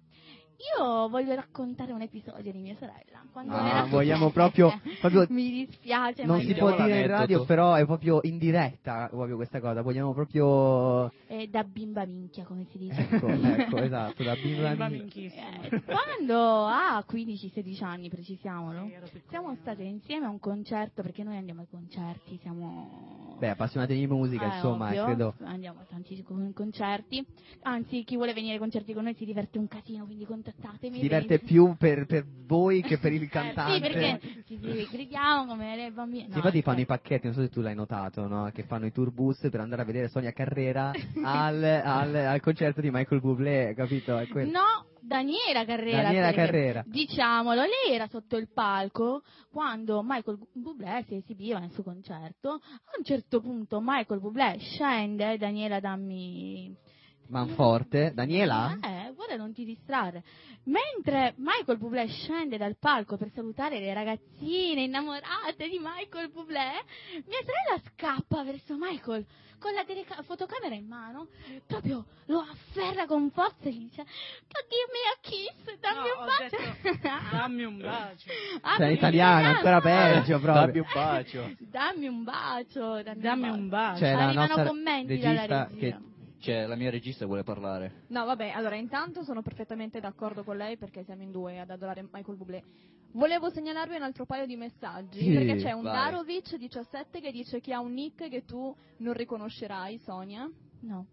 S1: Io voglio raccontare un episodio di mia sorella. Quando
S2: Ah,
S1: era
S2: vogliamo proprio- proprio-
S1: Mi dispiace,
S2: Non
S1: ma
S2: si può dire in radio, però è proprio in diretta proprio questa cosa. Vogliamo proprio...
S1: eh, da bimba minchia, come si dice.
S2: Ecco, (laughs) ecco, esatto, da bimba...
S1: Eh, quando ha 15-16 anni, precisiamolo, siamo state insieme a un concerto perché noi andiamo ai concerti, siamo
S2: Beh, appassionati di musica,
S1: Eh,
S2: insomma,
S1: ovvio,
S2: credo...
S1: andiamo a tanti con- concerti. Anzi, chi vuole venire ai concerti con noi si diverte un casino, quindi contattatemi.
S2: Si diverte
S1: Venite-
S2: più per, per voi che per il (laughs) cantante.
S1: sì, perché ci si gridiamo come le bambine.
S2: Sì,
S1: No,
S2: infatti fanno i pacchetti, non so se tu l'hai notato, no? Che fanno i tour bus per andare a vedere Sonia Carrera (laughs) al, al- al concerto di Michael Bublé, capito?
S1: No, Daniela Carrera.
S2: Daniela Carrera.
S1: Diciamolo, lei era sotto il palco quando Michael Bublé si esibiva nel suo concerto. A un certo punto Michael Bublé scende, Daniela dammi...
S2: Manforte. Daniela?
S1: Eh, guarda, non ti distrarre. Mentre Michael Bublé scende dal palco per salutare le ragazzine innamorate di Michael Bublé, mia sorella scappa verso Michael con la teleca- fotocamera in mano, proprio lo afferra con forza e gli dice Give me a kiss, dammi
S9: No,
S1: un bacio.
S9: Dammi un bacio.
S1: Ah, (laughs)
S2: Sei italiano, ancora peggio
S3: Dammi
S2: proprio. (laughs)
S3: un bacio.
S1: Dammi un bacio. Dammi,
S9: Dammi un bacio.
S2: C'è la
S1: Arrivano
S2: nostra
S1: commenti
S2: regista
S1: dalla regia.
S2: che
S3: Cioè, la mia regista vuole parlare.
S4: No, vabbè, allora intanto sono perfettamente d'accordo con lei perché siamo in due ad adorare Michael Bublé. Volevo segnalarvi un altro paio di messaggi
S2: Sì,
S4: perché c'è un
S3: vai.
S4: Darovic 17 che dice che ha un nick che tu non riconoscerai, Sonia.
S1: No.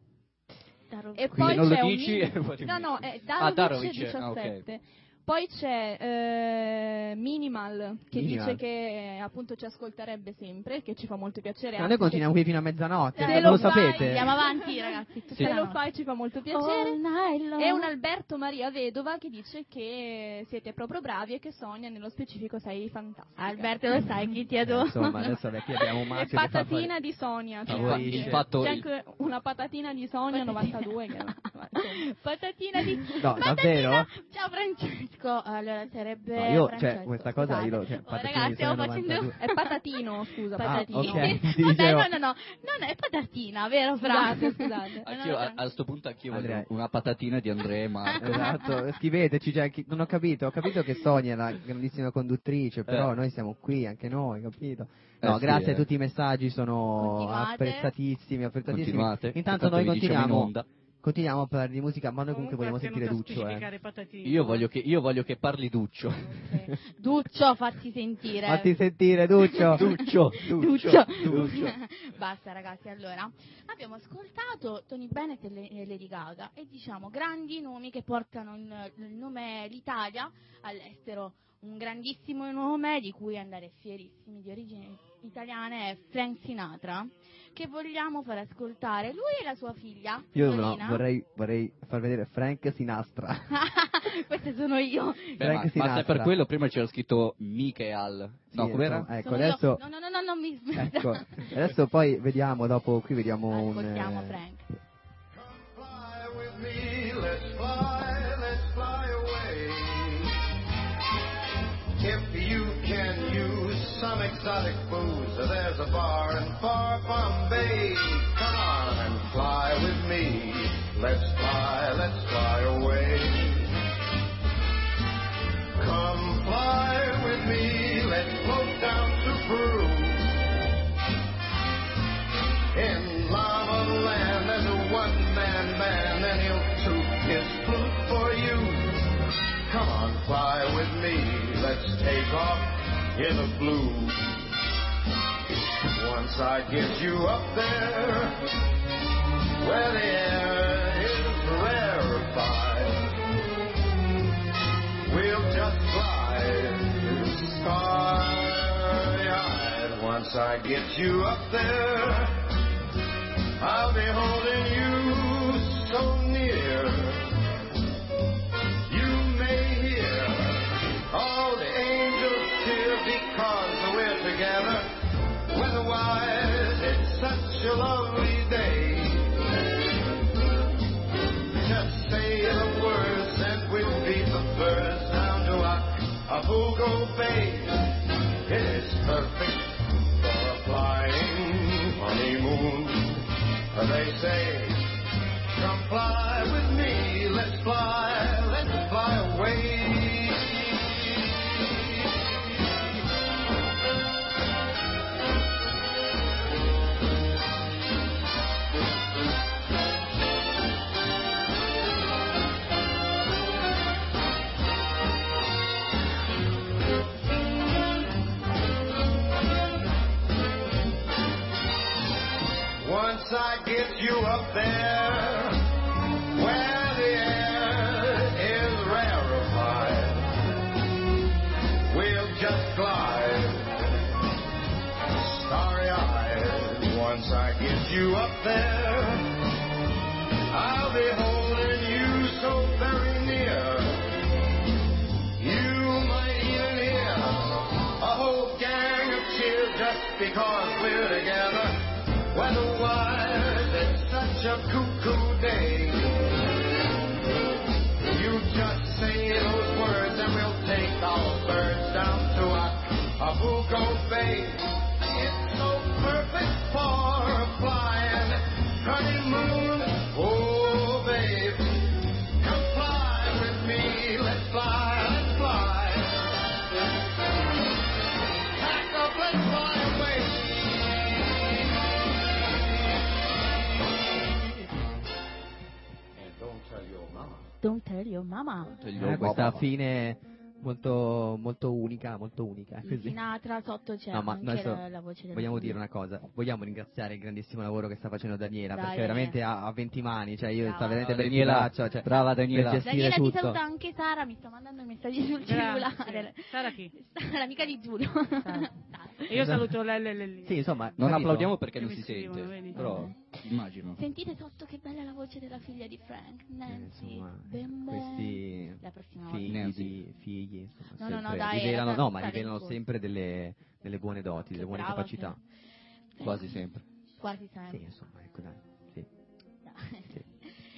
S1: Daro-
S4: E
S3: Quindi
S4: poi
S3: non lo
S4: c'è un
S3: dici
S4: nick-
S3: e poi-
S4: No, no, è
S3: Ah,
S4: Darovic,
S3: Darovic, ah, ok.
S4: 17. Poi c'è eh, Minimal che
S2: Minimal.
S4: dice che eh, appunto ci ascolterebbe sempre, che ci fa molto piacere.
S2: Ma noi continuiamo qui fino a mezzanotte,
S4: Se lo
S2: lo
S4: fai,
S2: sapete?
S1: Andiamo avanti, ragazzi. tutta
S4: Se lo fai ci fa molto piacere.
S1: long.
S4: E un Alberto Maria Vedova che dice che siete proprio bravi e che Sonia nello specifico sei fantastica.
S1: Alberto, lo sai chi ti adora.
S2: Insomma, adesso qui abbiamo un
S4: E
S2: fa
S4: patatina
S2: fare...
S4: di Sonia. anche-
S3: Il fatto-
S4: C'è anche una patatina di Sonia
S1: Patatina.
S4: 92 che. (laughs)
S1: Patatina di...
S2: No,
S1: Patatina!
S2: davvero?
S1: Ciao Francesco. Allora sarebbe
S2: No, io,
S1: Francesco,
S2: cioè, questa cosa
S1: scusate.
S2: io... Cioè,
S1: Oh, ragazzi, stiamo facendo...
S2: 92.
S4: È patatino, scusa.
S1: Patatino.
S2: Ah, ok. (laughs)
S1: Vabbè,
S2: Dicevo-
S1: no, no, no, non è patatina, vero Fra?
S4: Scusate. (laughs)
S3: Anch'io, a, a sto punto anch'io voglio
S2: Andrea.
S3: una patatina di Andrea e (laughs) Marco.
S2: Esatto, scriveteci, cioè, chi- non ho capito, ho capito che Sonia è una grandissima conduttrice, però
S3: Eh.
S2: noi siamo qui, anche noi, capito? No,
S3: Eh sì,
S2: grazie
S3: eh.
S2: a tutti i messaggi, sono
S1: Continuate.
S2: apprezzatissimi, apprezzatissimi.
S3: Continuate.
S2: Intanto
S3: Tanto
S2: noi
S3: diciamo in
S2: continuiamo, a parlare di musica, ma noi comunque, vogliamo sentire Duccio. Eh.
S3: Io voglio che, io voglio che parli Duccio.
S1: Duccio, fatti sentire.
S2: Fatti sentire, Duccio. (laughs)
S3: Duccio.
S1: Duccio.
S3: Duccio. (laughs)
S1: Basta ragazzi, allora abbiamo ascoltato Tony Bennett e Le- e Lady Gaga e diciamo grandi nomi che portano il, il nome l'Italia all'estero. Un grandissimo nome di cui andare fierissimi di origine italiana è Frank Sinatra che vogliamo far ascoltare lui e la sua figlia.
S2: Io no, vorrei, vorrei far vedere Frank Sinastra. (laughs)
S1: Queste sono io.
S3: Beh,
S2: Frank
S3: ma, ma se
S2: Sinatra.
S3: per quello prima c'era scritto Michael. No,
S2: Sì,
S3: com'era?
S2: Ecco,
S1: Sono
S2: adesso.
S1: No, no, no, no, non mi
S2: ecco, adesso poi vediamo, dopo qui vediamo un...
S1: Ascoltiamo
S2: eh,
S1: Frank.
S8: If you can use some exotic bar in far Bombay. Come on and fly with me. Let's fly, let's fly away. Come fly with me, let's float down to Peru. In Lava Land, there's a one-man band, and he'll toot his flute for you. Come on, fly with me, let's take off in the blue. Once I get you up there, where the air is rarefied, we'll just glide starry-eyed. Once I get you up there, I'll be holding you so near. Bay. It is perfect for a flying honeymoon. They say, come fly with me, let's fly, up there, where the air is rarefied, we'll just glide, starry-eyed. Once I get you up there, I'll be holding you so very near. You might even hear a whole gang of cheers just because such a cuckoo day. You just say those words and we'll take our birds down to Acapulco Bay. Don't tell your mama.
S2: Eh, questa fine molto, molto unica, molto unica. Così.
S1: Sinatra sotto c'è
S2: No, ma
S1: la, la voce della
S2: vogliamo dire una cosa, vogliamo ringraziare il grandissimo lavoro che sta facendo Daniela,
S1: Dai,
S2: perché veramente ha, ha 20 mani, cioè io sta veramente per
S3: Daniela.
S2: il braccio, cioè,
S3: Brava, Daniela.
S2: per
S1: Daniela ti
S2: tutto.
S1: saluta anche Sara, mi sta mandando i messaggi sul cellulare.
S9: Sara chi? (laughs)
S1: Sara, l'amica di Giulio.
S9: E (laughs) io saluto lei, lei, lei.
S2: Sì, insomma,
S3: Non
S2: capito?
S3: applaudiamo perché non si sente.
S9: vedi?
S3: Però immagino.
S1: Sentite sotto che bella la voce della figlia di Frank,
S2: Eh,
S1: Nancy.
S2: insomma,
S1: Ben ben.
S2: questi
S1: La prossima volta.
S2: figli,
S3: Nancy.
S2: di- figli insomma,
S1: No, no, dai,
S2: rivelano, no, ma sempre delle, delle buone doti, delle buone
S1: brava
S2: capacità.
S3: Quasi sempre.
S1: Quasi sempre.
S2: Sì, insomma, ecco dai. Sì. (laughs) Sì.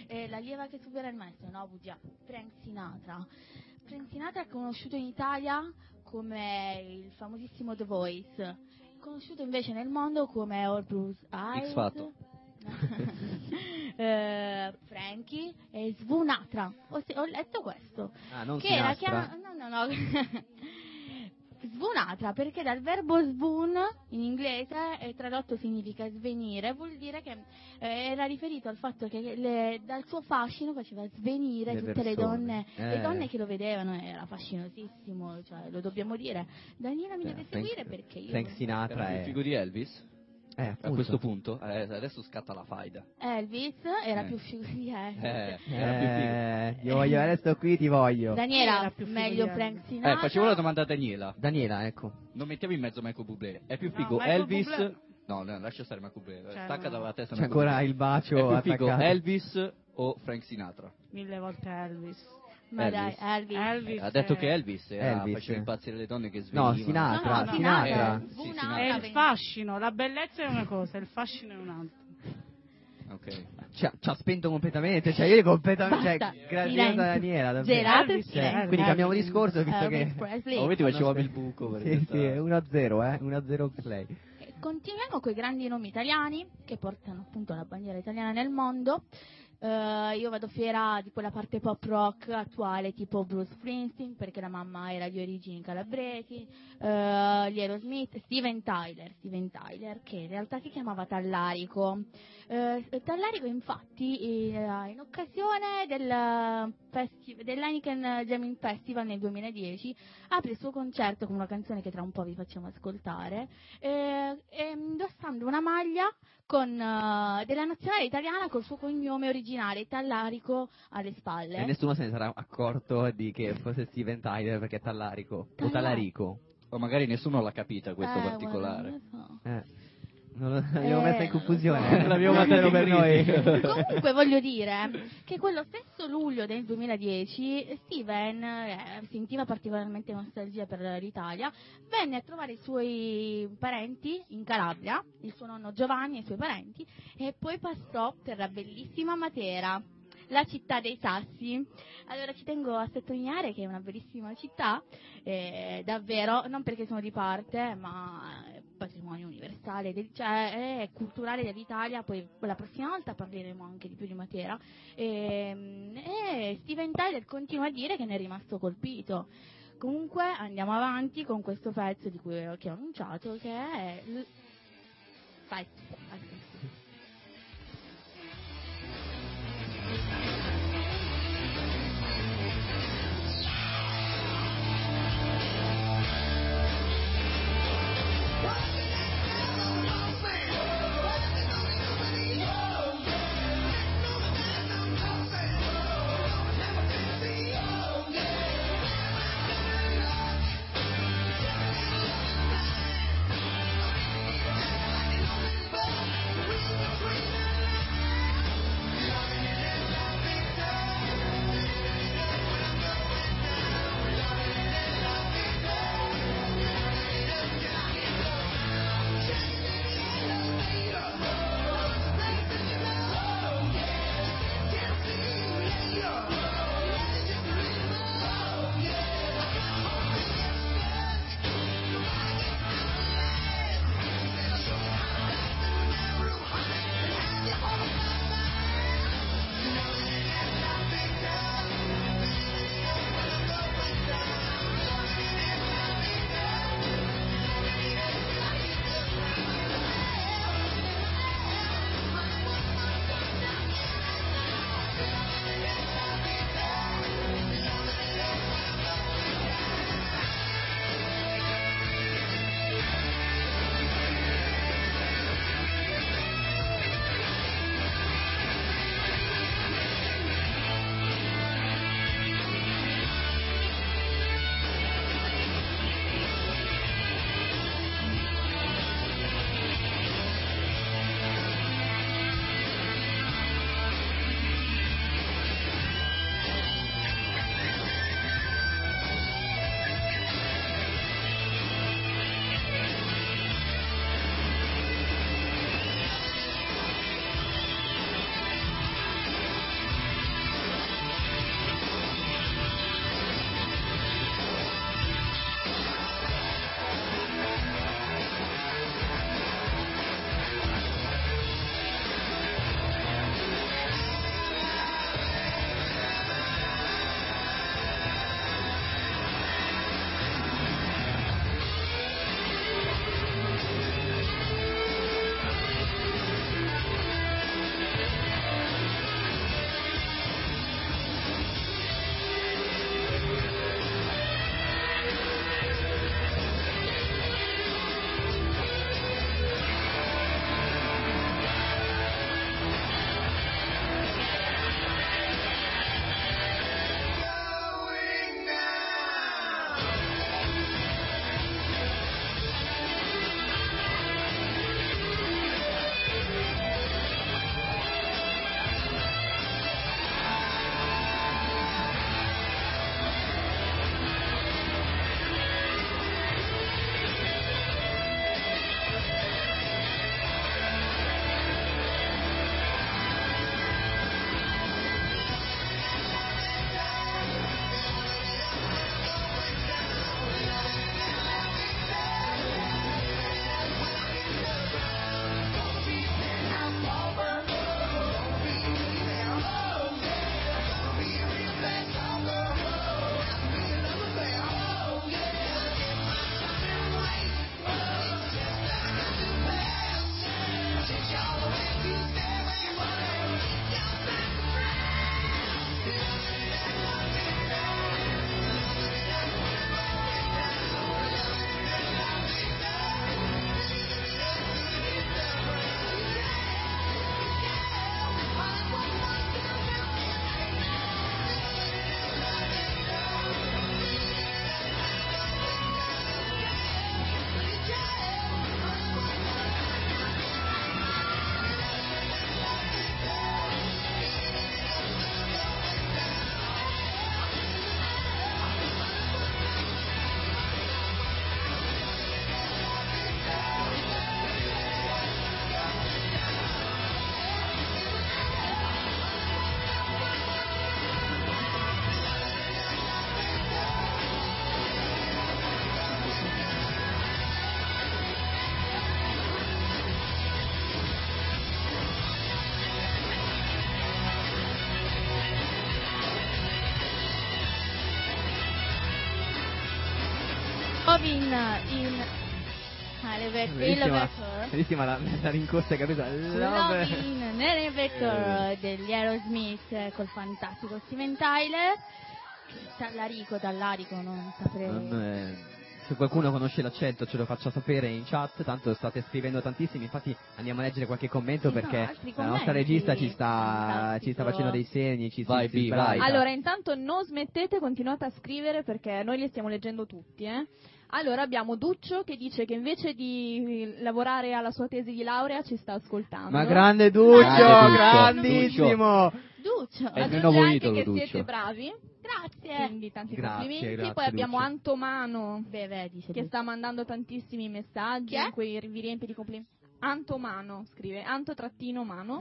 S1: Eh, la lieva che supera il maestro, no, bugia. Frank Sinatra. Frank Sinatra è conosciuto in Italia come il famosissimo The Voice, conosciuto invece nel mondo come All Bruce Eyes.
S3: X Factor. (laughs)
S1: eh, Frankie e Svunatra. Ho, ho letto questo.
S2: Ah, non
S1: che era chiama- no, no, no. (laughs) svunata perché dal verbo svoon in inglese eh, tradotto significa svenire, vuol dire che eh, era riferito al fatto che le- dal suo fascino faceva svenire
S2: Le
S1: tutte le
S2: persone.
S1: donne, le
S2: Eh.
S1: donne che lo vedevano, era fascinosissimo, cioè, lo dobbiamo dire. Daniela mi
S2: Eh,
S1: deve seguire perché io...
S2: Frank Sinatra
S3: più
S2: è...
S3: figo di Elvis?
S2: Eh,
S3: A questo punto? Eh, adesso scatta la faida.
S1: Elvis era
S3: Eh.
S1: più figo di Elvis.
S3: Eh, era più figo.
S2: Eh, io voglio, adesso qui ti voglio.
S1: Daniela,
S9: Era più figo
S1: meglio Frank. Sinatra.
S3: Eh, facevo la domanda a Daniela.
S2: Daniela, ecco.
S3: Non mettiamo in mezzo Michael Bublé. È più
S9: No,
S3: figo
S9: Michael
S3: Elvis...
S9: Bublé-
S3: No, no, lascia stare Michael Bublé.
S9: Cioè,
S3: Stacca
S9: no.
S3: dalla testa
S2: C'è ancora
S3: Bublé.
S2: il bacio
S3: È più figo
S2: attaccato.
S3: Elvis o Frank Sinatra?
S9: Mille volte Elvis.
S1: Ma dai,
S3: Elvis.
S1: Elvis.
S9: Elvis.
S3: Ha detto
S9: eh,
S3: che Elvis, era,
S2: Elvis.
S3: faceva impazzire le donne che
S2: No,
S3: svenivano.
S2: Sinatra,
S1: No, no,
S2: Sinatra.
S1: Sinatra.
S3: Eh, sì,
S1: Svunata,
S3: Sinatra.
S9: È il fascino, la bellezza è una cosa, il fascino è un'altra.
S3: Ok.
S2: Ci ha, ci ha spento completamente, cioè io completamente, cioè, graziosa
S1: silenzio.
S2: Daniela, davvero.
S1: Gelato e
S9: Elvis,
S2: Cioè, quindi cambiamo
S9: Elvis.
S2: discorso visto
S1: Elvis
S2: che...
S3: Oh, vedi, facevamo il buco per
S2: Sì, sì, 1-0, eh, 1-0 per lei.
S1: E Continuiamo con i grandi nomi italiani che portano appunto la bandiera italiana nel mondo. Eh, io vado fiera di quella parte pop rock attuale tipo Bruce Springsteen perché la mamma era di origini calabresi, eh, gli Aerosmith, Steven Tyler, Steven Tyler che in realtà si chiamava Tallarico. Eh, Tallarico infatti eh, in occasione del festi- dell'Heineken Jamming Festival nel 2010 apre il suo concerto con una canzone che tra un po' vi facciamo ascoltare indossando una maglia con, eh, della nazionale italiana col suo cognome originale Tallarico alle spalle.
S2: E nessuno se ne sarà accorto di che fosse Steven Tyler perché è Tallarico. O
S1: Tallarico.
S2: Tallarico.
S3: O magari nessuno l'ha capita questo
S1: Eh,
S3: particolare.
S1: guarda, non lo so.
S2: Eh. Non lo- l'abbiamo
S1: Eh,
S2: messa in confusione. (laughs)
S3: L'abbiamo mandata in
S2: per noi. (laughs)
S1: Comunque voglio dire che quello stesso luglio del 2010 Steven eh, sentiva particolarmente nostalgia per l'Italia, venne a trovare i suoi parenti in Calabria, il suo nonno Giovanni e i suoi parenti, e poi passò per la bellissima Matera, la città dei sassi. Allora ci tengo a sottolineare che è una bellissima città, eh, davvero, non perché sono di parte, ma patrimonio universale, del- cioè è culturale dell'Italia, poi la prossima volta parleremo anche di più di Matera. E, e Steven Tyler continua a dire che ne è rimasto colpito. Comunque andiamo avanti con questo pezzo di cui che ho annunciato che è... l- Vai, Elevator.
S2: Bellissima, la, la rincorsa che ha preso. Love.
S1: Lovin in Elevator degli Aerosmith col fantastico Steven Tyler. Tallarico, Tallarico, non saprei.
S2: Eh, se qualcuno conosce l'accento ce lo faccia sapere in chat, tanto state scrivendo tantissimi, infatti andiamo a leggere qualche commento
S1: Sì, no,
S2: perché la nostra
S1: commenti.
S2: regista ci sta, ci sta facendo dei segni, ci
S3: Vai,
S2: si, si
S3: Bi, vai.
S4: Allora, intanto non smettete, continuate a scrivere perché noi li stiamo leggendo tutti, eh. Allora abbiamo Duccio che dice che invece di lavorare alla sua tesi di laurea ci sta ascoltando.
S2: Ma grande Duccio,
S3: Grande Duccio,
S2: grandissimo!
S1: Duccio.
S3: È il
S4: Aggiunge
S3: mio nuovo
S4: anche
S3: idolo,
S4: che
S3: Duccio.
S4: siete bravi,
S1: Grazie.
S4: quindi tanti
S2: Grazie,
S4: complimenti.
S2: grazie,
S4: Poi abbiamo
S2: Duccio.
S4: Antomano
S1: Beh, vedi, se
S4: che sta mandando tantissimi messaggi in cui vi riempie di complimenti. Antomano scrive, Anto trattino mano.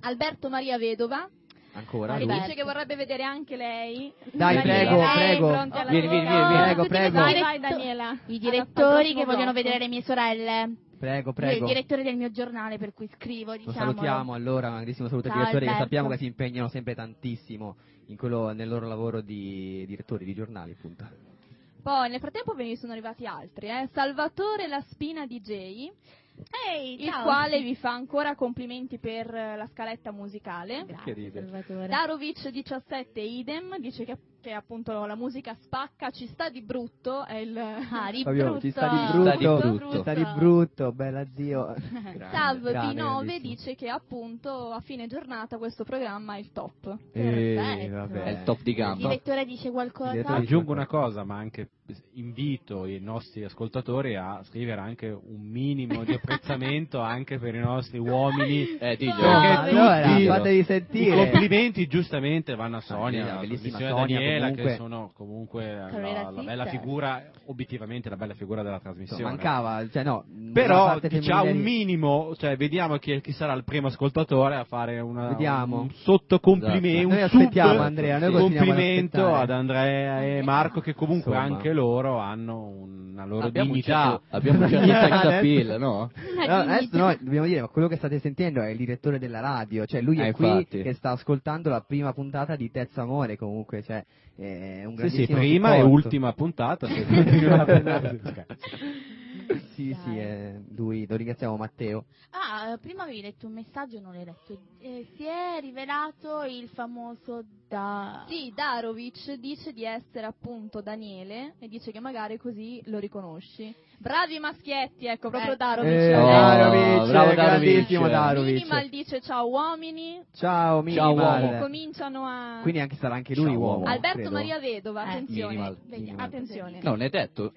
S4: Alberto Maria Vedova
S2: Ancora? lui?
S4: dice che vorrebbe vedere anche lei.
S2: Dai,
S4: Daniela,
S2: prego, prego.
S3: Vieni, vieni, vieni, vieni.
S2: Prego, prego.
S4: Vai, vai Daniela.
S1: I direttori che vogliono vedere le mie sorelle.
S2: Prego,
S1: Io,
S2: prego.
S1: il direttore del mio giornale per cui scrivo,
S2: Lo
S1: diciamo.
S2: salutiamo allora, un grandissimo saluto ai direttori che sappiamo che si impegnano sempre tantissimo in quello- nel loro lavoro di direttori di giornali, appunto.
S4: Poi nel frattempo ve ne sono arrivati altri, eh. Salvatore La Spina DJ,
S1: Ehi,
S4: il
S1: ciao.
S4: quale vi fa ancora complimenti per la scaletta musicale.
S1: Grazie.
S4: Darovic 17 idem dice che, che appunto la musica spacca, ci sta di brutto, è il
S1: Ah, (laughs) di
S2: Fabio,
S1: brutto.
S2: ci sta di
S3: Sta
S2: brutto,
S3: di brutto.
S2: ci sta di brutto, bella zio.
S4: Sav P9
S2: grandissimo.
S4: dice che appunto a fine giornata questo programma è il top.
S2: Eh, vabbè.
S3: È il top di
S1: Il
S3: gamma.
S1: direttore dice qualcosa?
S2: Il direttore-
S10: Aggiungo una cosa, ma anche invito i nostri ascoltatori a scrivere anche un minimo di apprezzamento (laughs) anche per i nostri uomini.
S3: Eh.
S10: Perché
S2: No, allora, fatevi
S10: I
S2: sentire.
S10: complimenti giustamente vanno a Sonia,
S2: bellissima
S10: trasmissione
S2: Sonia,
S10: Daniela,
S2: comunque.
S10: che sono comunque la, la bella figura, obiettivamente la bella figura della trasmissione.
S2: mancava, cioè no.
S10: Però
S2: femminile
S10: un minimo, cioè vediamo chi, chi sarà il primo ascoltatore a fare una,
S2: Vediamo.
S10: un sottocomplimento,
S2: Noi
S10: un
S2: aspettiamo,
S10: sub
S2: Andrea, ad
S10: complimento
S2: aspettare.
S10: ad Andrea e Marco che comunque
S2: Insomma.
S10: anche loro hanno una loro
S3: Abbiamo
S10: dignità.
S3: certo- (laughs) abbiamo un certo sex appeal, no?
S2: No, adesso noi dobbiamo dire, ma quello che state sentendo è il direttore della radio, cioè lui è
S3: Eh,
S2: qui
S3: infatti.
S2: che sta ascoltando la prima puntata di Terzo Amore comunque, cioè è un
S10: Sì, sì, prima e
S2: supporto.
S10: ultima puntata. (laughs)
S2: Sì, sì, eh, lui, lo ringraziamo Matteo.
S1: Ah, prima avevi letto un messaggio, non l'hai letto. Eh, si è rivelato il famoso da...
S4: Sì, Darovic dice di essere appunto Daniele e dice che magari così lo riconosci. Bravi maschietti, ecco, proprio
S1: Eh.
S4: Darovic.
S2: Eh,
S3: Oh,
S2: Darovic,
S3: bravo
S2: grandissimo
S3: Darovic.
S4: Minimal dice ciao uomini.
S2: Ciao
S3: Ciao,
S2: Minimal.
S3: uomo.
S4: Cominciano a...
S2: Quindi anche sarà anche lui
S3: Ciao,
S2: uomo.
S4: Alberto
S2: credo.
S4: Maria Vedova,
S1: Eh,
S4: attenzione.
S3: minimal.
S1: Vediamo.
S4: Attenzione.
S3: No, non è detto.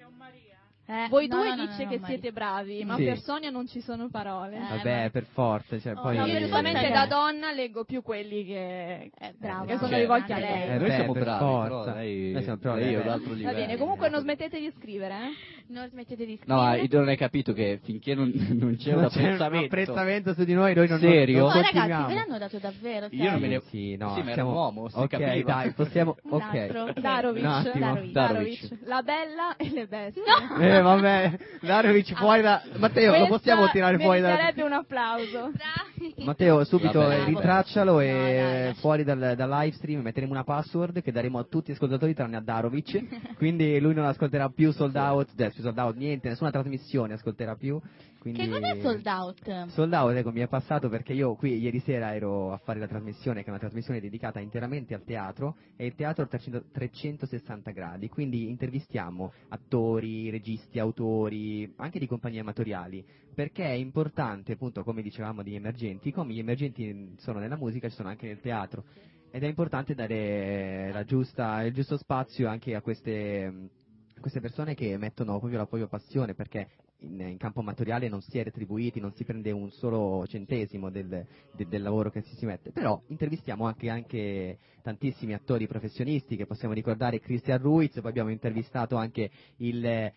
S1: Eh,
S4: Voi
S1: no,
S4: due
S1: no,
S4: dice
S1: no,
S4: che
S1: no,
S4: siete bravi, ma
S2: Sì.
S4: per Sonia non ci sono parole.
S1: Eh,
S2: Vabbè,
S1: ma-
S2: per forza, cioè,
S1: Oh,
S2: poi...
S4: No,
S1: io
S4: io giustamente
S1: Eh,
S4: da donna leggo più quelli che,
S1: Eh, brava.
S4: che sono
S3: Cioè,
S4: rivolti a
S1: eh,
S4: lei.
S2: Eh,
S3: noi
S2: beh,
S3: siamo
S2: per
S3: bravi,
S2: forza.
S3: però lei,
S2: Noi siamo però
S3: lei è
S2: livello.
S4: Va bene, comunque non smettete di scrivere, eh?
S1: Non smettete di
S3: No,
S1: scrivere.
S3: io non hai capito che finché non, (laughs) non c'è un
S2: Non un
S3: apprezzamento.
S2: apprezzamento su di noi, noi non
S3: Serio?
S2: non
S1: No, ragazzi,
S2: continuiamo.
S1: ve l'hanno dato davvero,
S3: Io non me ne-
S2: Sì, no,
S3: Sì, ma era
S2: siamo...
S3: un uomo, si
S2: ok,
S3: capiva.
S2: dai, possiamo...
S1: Un
S2: ok.
S1: altro.
S4: Darovic. Darovic,
S3: Darovic.
S4: Darovic. la bella e le bestie.
S2: Eh, vabbè, Darovic fuori da... Matteo, lo
S4: Questa
S2: possiamo tirare fuori da...
S4: meriterebbe un applauso.
S1: Bravi.
S2: Matteo, subito
S3: Vabbè,
S2: eh, ritraccialo
S1: No,
S2: e
S1: dai, dai.
S2: fuori dal, dal live stream metteremo una password che daremo a tutti gli ascoltatori tranne a Darovic. (laughs) quindi lui non ascolterà più sold out, più sold out, niente, nessuna trasmissione ascolterà più. Quindi...
S1: Che cos'è sold out?
S2: Sold out, ecco, mi è passato perché io qui ieri sera ero a fare la trasmissione, che è una trasmissione dedicata interamente al teatro, e il teatro a 300 360 gradi, quindi intervistiamo attori, registi, autori, anche di compagnie amatoriali, perché è importante, appunto, come dicevamo di emergenti, come gli emergenti sono nella musica, ci sono anche nel teatro, ed è importante dare la giusta, il giusto spazio anche a queste, queste persone che mettono proprio la propria passione, perché in, in campo amatoriale non si è retribuiti, non si prende un solo centesimo del, de- del lavoro che si, si mette, però intervistiamo anche, anche tantissimi attori professionisti che possiamo ricordare Christian Ruiz, poi abbiamo intervistato anche il,
S1: Il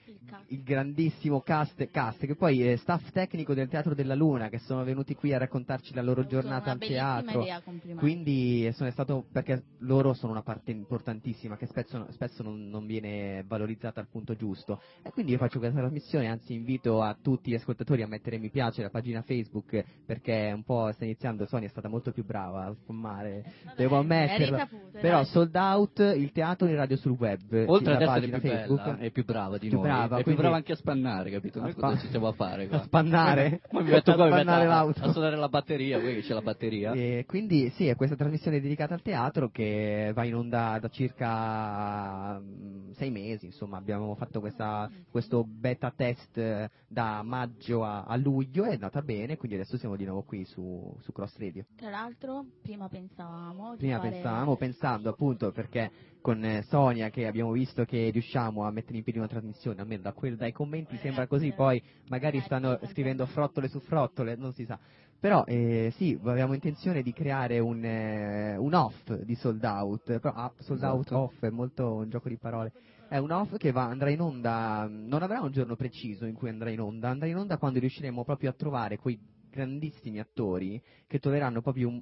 S2: il grandissimo cast, cast, che poi è staff tecnico del Teatro della Luna, che sono venuti qui a raccontarci la loro giornata al teatro.
S1: idea.
S2: Quindi sono stato perché loro sono una parte importantissima che spesso, spesso non, non viene valorizzata al punto giusto. E quindi io faccio questa trasmissione, anzi invito invito a tutti gli ascoltatori a mettere mi piace alla pagina Facebook perché un po' sta iniziando, Sonia è stata molto più brava a sfummare, devo ammetterlo. Però sold out il teatro in radio sul web.
S3: Oltre ad essere più
S2: Facebook.
S3: bella, è più brava di
S2: Più
S3: noi.
S2: brava,
S3: è più brava anche a spannare, capito? Noi
S2: A
S3: cosa
S2: spa-
S3: ci stiamo a fare qua?
S2: A spannare? (laughs)
S3: Mi metto qua,
S2: A
S3: mi metto
S2: spannare
S3: a,
S2: l'auto.
S3: a suonare la batteria, poi che c'è la batteria.
S2: E quindi sì, è questa trasmissione dedicata al teatro che va in onda da circa mm, sei mesi, insomma abbiamo fatto questa- questo beta test eh, da maggio a, a luglio, è andata bene, quindi adesso siamo di nuovo qui su, su Cross Radio.
S1: Tra l'altro, prima pensavamo
S2: Prima
S1: fare-
S2: pensavamo, pensando appunto perché con eh, Sonia che abbiamo visto che riusciamo a mettere in piedi una trasmissione, almeno da quel- dai commenti sembra così, poi magari stanno scrivendo frottole su frottole, non si sa. Però eh, sì, avevamo intenzione di creare un, eh, un off di sold out, però ah, sold out
S3: Esatto.
S2: off è molto un gioco di parole. È un off che va, andrà in onda, non avrà un giorno preciso in cui andrà in onda, andrà in onda quando riusciremo proprio a trovare quei grandissimi attori che troveranno proprio un,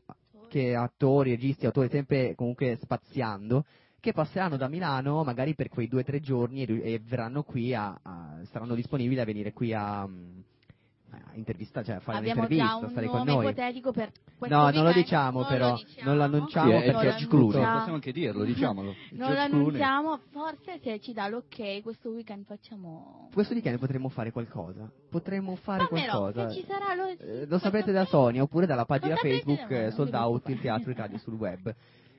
S2: che attori, registi, autori sempre comunque spaziando, che passeranno da Milano magari per quei due o tre giorni e, e verranno qui a, a- saranno disponibili a venire qui a, a intervistare, cioè fare
S1: Abbiamo già
S2: un'intervista,
S1: un
S2: stare con noi.
S1: ipotetico per questo
S2: No, non lo diciamo
S1: Non
S2: però,
S1: lo diciamo.
S2: non lo annunciamo
S3: Sì, è
S2: perché
S3: George Clooney,
S1: annunciamo.
S3: possiamo anche dirlo, diciamolo. (laughs)
S1: Non
S3: George
S1: lo
S3: Clooney.
S1: annunciamo, forse se ci dà l'ok questo weekend facciamo...
S2: questo weekend potremmo fare qualcosa. Potremmo fare
S1: Fammelo,
S2: qualcosa.
S1: se ci sarà lo...
S2: Eh, lo sapete da Sonia oppure dalla pagina Facebook eh, Sold Out il teatro radio sul web.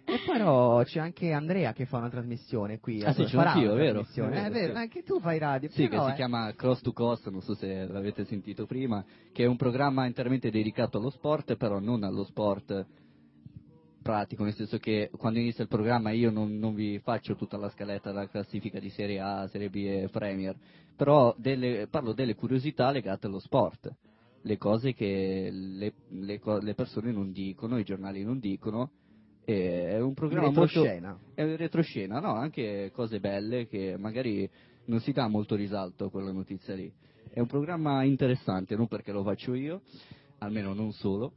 S2: E però c'è anche Andrea che fa una trasmissione qui.
S3: Ah, sì, c'è
S2: farà
S3: anch'io, è vero. È
S2: Eh,
S3: vero, sì.
S2: anche tu fai radio.
S3: Sì, che
S2: però,
S3: si
S2: eh,
S3: chiama Cross to Coast, non so se l'avete sentito prima, che è un programma interamente dedicato allo sport, però non allo sport pratico, nel senso che quando inizia il programma io non, non vi faccio tutta la scaletta della classifica di Serie A, Serie B e Premier, però delle- parlo delle curiosità legate allo sport, le cose che le, le le persone non dicono, i giornali non dicono, è un programma molto...
S2: retroscena.
S3: È un retroscena, no? Anche cose belle che magari non si dà molto risalto a quella notizia lì. È un programma interessante, non perché lo faccio io, almeno non solo,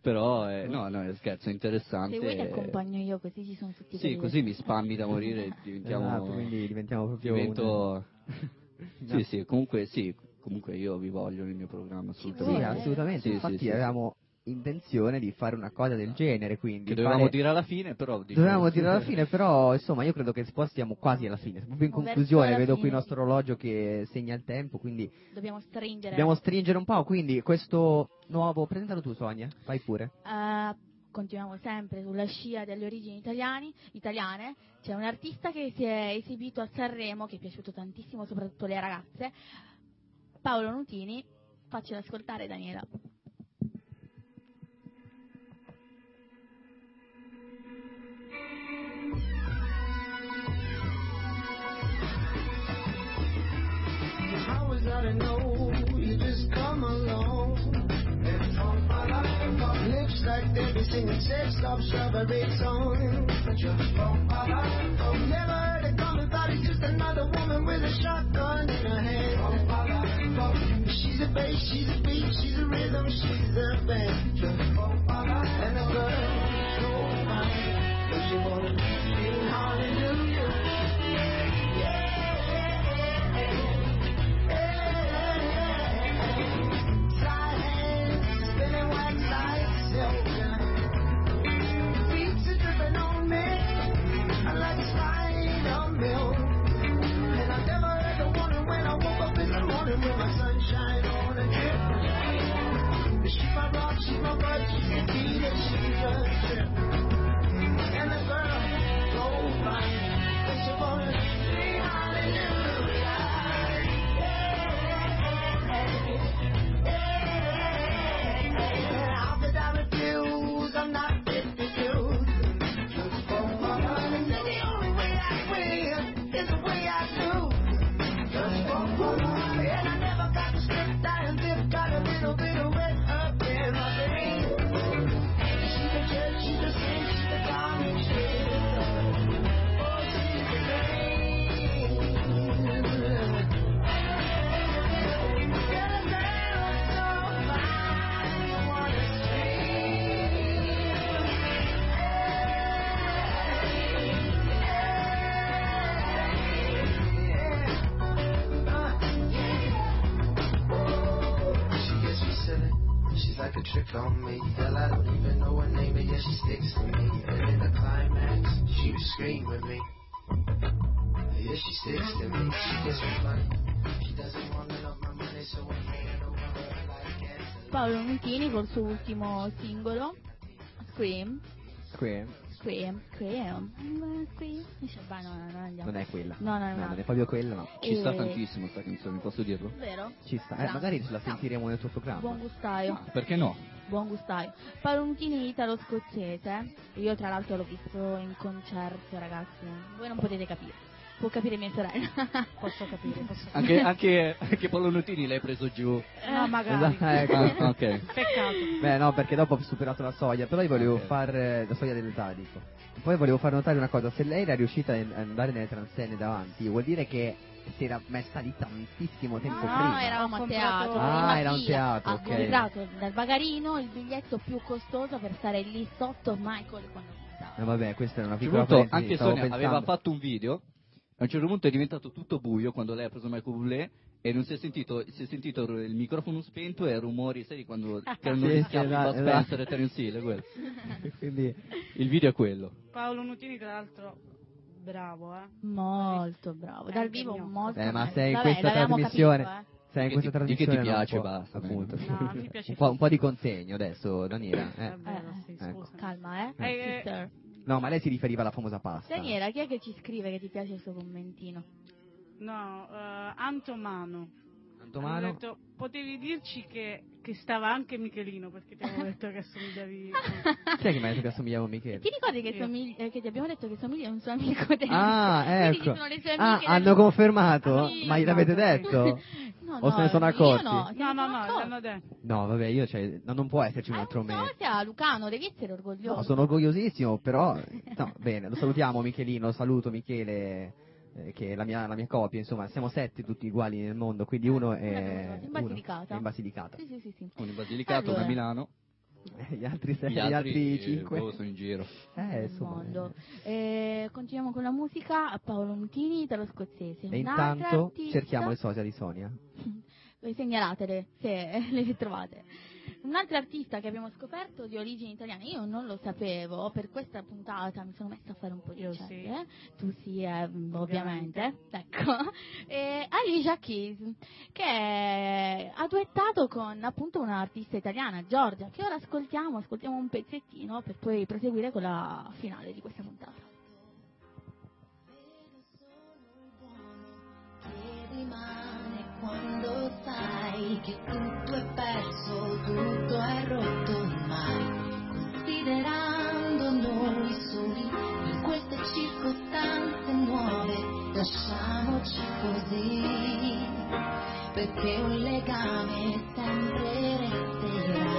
S3: però è, no, no, è scherzo, è interessante.
S1: Se vuoi ti accompagno io così ci sono tutti
S3: Sì,
S1: quelli
S3: così mi spammi da morire e (laughs) diventiamo...
S2: Esatto, quindi diventiamo proprio
S3: divento... (laughs) sì, sì, comunque sì, comunque io vi voglio nel mio programma,
S2: Sì,
S3: assolutamente.
S2: assolutamente.
S3: Sì, sì,
S2: Infatti
S3: sì, sì.
S2: avevamo intenzione di fare una cosa del genere, quindi
S3: Che dovevamo
S2: fare-
S3: dire alla fine, però... dico-
S2: Dovevamo dire alla fine, però insomma io credo che poi stiamo quasi alla fine, proprio in conclusione, vedo qui il
S1: fine.
S2: nostro orologio che segna il tempo, quindi
S1: Dobbiamo stringere.
S2: dobbiamo stringere un po', quindi questo nuovo, presentalo tu Sonia, fai pure.
S1: Eh, continuiamo sempre sulla scia delle origini italiani, italiane. C'è un artista che si è esibito a Sanremo, che è piaciuto tantissimo, soprattutto alle ragazze. Paolo Nutini, faccelo ascoltare Daniela.
S11: Like they be singing sex stop strawberry song. Never heard it coming, thought it's just another woman with a shotgun in her hand. She's a bass, she's a beat, she's a rhythm, she's a band. And a girl so fine, but she wanna And the girl, gold mine, but she wanna be.
S8: A trick on me. Hell, I don't even know her name, but yeah, she sticks to me. And in the climax, she was scream with me. Yeah, she sticks to me. She gets me money. She doesn't want none of my money, so I'm handing over her like.
S1: Paolo Nutini col suo ultimo singolo, Scream. Scream.
S2: Qui,
S1: Scream, Mm, Scream. Dice, vai, no, no, no, andiamo.
S2: non è quella.
S1: No, no, no.
S2: non è proprio quella, no.
S3: Ci sta
S1: E-
S3: tantissimo sta canzone, posso dirlo?
S1: Vero?
S2: Ci sta. Eh, magari ce la sentiremo nel tuo programma.
S1: Buon gustaio.
S3: Perché no?
S1: Buon gustaio. Paolo Nutini italo-scozzese. Io tra l'altro l'ho visto in concerto, ragazzi. Voi non potete capire. Può capire mia sorella. (laughs)
S9: Posso capire, posso capire.
S3: Anche, anche, anche Paolo Nutini l'hai preso giù.
S9: No, magari.
S2: Esatto, ecco.
S3: Ah, (laughs) ok.
S9: Peccato.
S2: Beh, no, perché dopo ho superato la soglia, però io volevo
S3: Ok.
S2: far eh, la soglia dell'età, dico. Poi volevo far notare una cosa, se lei era riuscita ad andare nelle transenne davanti, vuol dire che si era messa lì tantissimo tempo
S1: No,
S2: prima.
S1: eravamo a
S9: Ho
S1: teatro.
S2: Ah, era un teatro,
S1: Ha
S2: ok.
S1: comprato dal bagarino il biglietto più costoso per stare lì sotto Michael quando.
S2: Eh, vabbè, questa è una piccola parentesi,
S3: anche Sonia aveva fatto un video, a un certo punto è diventato tutto buio quando lei ha preso Michael Bublé e non si è sentito, si è sentito il microfono spento e rumori, sai quando (laughs) che erano
S2: Sì, la-
S3: Bud Spencer e Terence Hill. (laughs)
S2: Quindi,
S3: Il video è quello.
S9: Paolo Nutini, tra l'altro, bravo, eh.
S1: Molto bravo. Dal vivo molto
S2: eh, ma
S1: bravo.
S2: sei in
S1: Vabbè,
S2: questa
S1: l'avevamo
S2: trasmissione,
S1: capito, eh.
S2: sei in questa
S3: ti- di che ti
S2: trasmissione
S3: piace,
S2: può-
S3: basta,
S2: appunto.
S9: No, mi piace
S2: un, po', un po' di consegno adesso, Daniela. eh.
S9: Vero, sì,
S1: Eh,
S2: ecco.
S9: scusa.
S1: Calma, eh.
S9: Eh.
S2: No, ma lei si riferiva alla famosa pasta.
S1: Daniela, chi è che ci scrive che ti piace il suo commentino?
S9: No, eh, Antomano.
S2: Antomano?
S9: Detto, potevi dirci che, che stava anche Michelino perché ti avevo detto che assomigliavi (laughs)
S2: Chi è che mi ha detto che assomigliavo a Michele?
S1: Ti ricordi che, somigli- eh, che ti abbiamo detto che somiglia a un suo amico dentro?
S2: Ah, ecco.
S1: ci sono le sue
S2: Ah,
S1: amiche
S2: hanno confermato?
S1: Sì,
S2: Ma gliel'avete
S9: esatto,
S2: detto? (laughs)
S1: No,
S2: O se ne sono accorti?
S1: No, se
S9: No, no, no,
S1: accorti.
S9: l'hanno detto.
S2: No, vabbè, io, cioè, no, non può esserci un
S1: Ah,
S2: altro me.
S1: no, sia Lucano, devi essere orgoglioso.
S2: No, sono orgogliosissimo, però... No, bene, lo salutiamo Michelino, saluto Michele, eh, che è la mia, la mia copia, insomma, siamo sette tutti uguali nel mondo, quindi uno è...
S1: In
S2: uno
S1: Basilicata.
S2: è in Basilicata.
S1: Sì, sì, sì, sì.
S3: Uno in Basilicata, uno
S1: Allora.
S3: a Milano, (laughs)
S2: Gli altri sei,
S3: gli
S2: gli
S3: altri,
S2: altri
S3: eh,
S2: cinque.
S3: boh, sono in giro.
S2: Eh,
S1: nel
S2: insomma,
S1: mondo. Eh, continuiamo con la musica. Paolo Nutini, italo-scozzese.
S2: E
S1: Un'altra
S2: intanto
S1: artista-
S2: cerchiamo le social di Sonia. (laughs)
S1: Eh, segnalatele se le trovate. Un'altra artista che abbiamo scoperto di origini italiane, io non lo sapevo, per questa puntata mi sono messa a fare un po' di ricerche, tu sì, eh, ovviamente, ecco, (laughs) e Alicia Keys, che ha duettato con appunto un'artista italiana, Giorgia, che ora ascoltiamo, ascoltiamo un pezzettino per poi proseguire con la finale di questa puntata.
S11: rimane quando sai che tutto è perso, tutto è rotto ormai, considerando noi soli in queste circostanze nuove, lasciamoci così, perché un legame sempre resterà.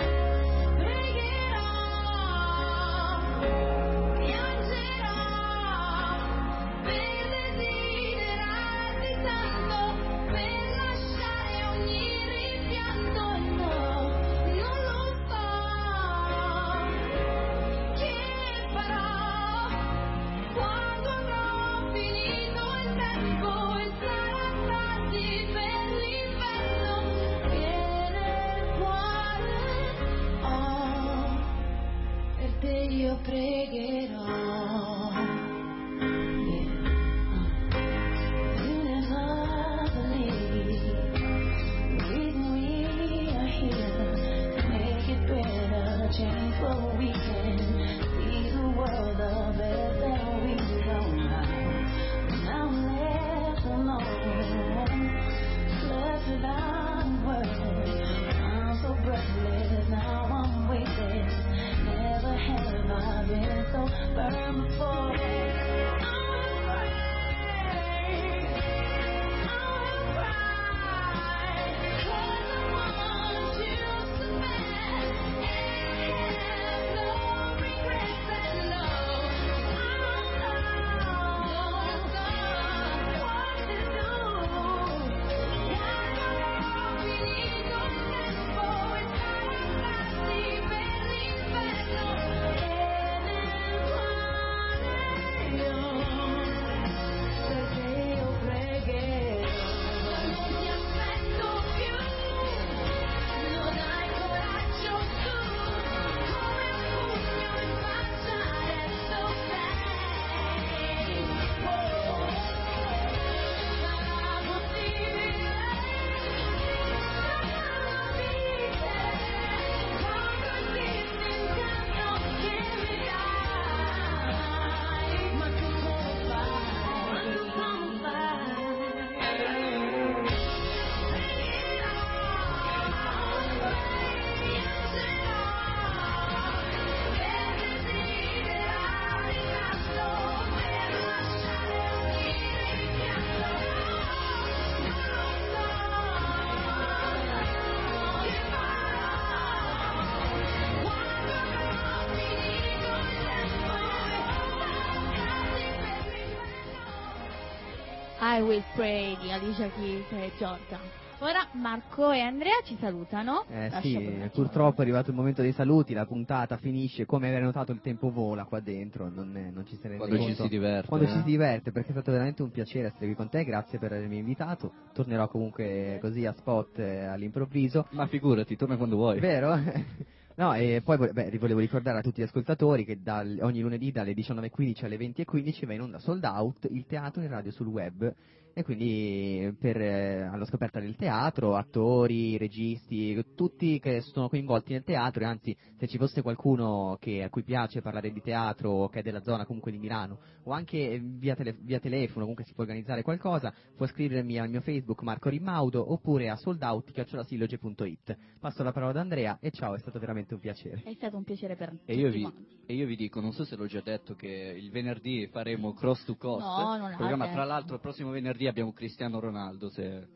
S1: I Will Pray di Alicia Keys e Giorgia. Ora Marco e Andrea ci salutano.
S2: Eh
S1: Lascio
S2: sì, purtroppo è arrivato il momento dei saluti, la puntata finisce, come avete notato il tempo vola qua dentro, non, è- non ci se ne rende
S3: Quando ci
S2: conto.
S3: si diverte,
S2: Quando
S3: eh.
S2: ci si diverte, perché è stato veramente un piacere essere qui con te, grazie per avermi invitato, tornerò comunque così a spot eh, all'improvviso.
S3: Ma figurati, torna quando vuoi.
S2: Vero? (laughs) No, e poi beh, volevo ricordare a tutti gli ascoltatori che dal- ogni lunedì dalle 19.15 alle 20.15 va in onda sold out il teatro in radio sul web e quindi per, eh, alla scoperta del teatro, attori, registi, tutti che sono coinvolti nel teatro e anzi se ci fosse qualcuno che, a cui piace parlare di teatro o che è della zona comunque di Milano o anche via, tele- via telefono comunque si può organizzare qualcosa può scrivermi al mio Facebook Marco Rimaudo oppure a soldout.it passo la parola ad Andrea e ciao è stato veramente un piacere
S1: È stato un piacere per
S3: E io, vi, e io vi dico, non so se l'ho già detto, che il venerdì faremo Cross to Coast.
S1: No, non
S3: programma,
S1: detto.
S3: tra l'altro il prossimo venerdì abbiamo Cristiano Ronaldo. Se...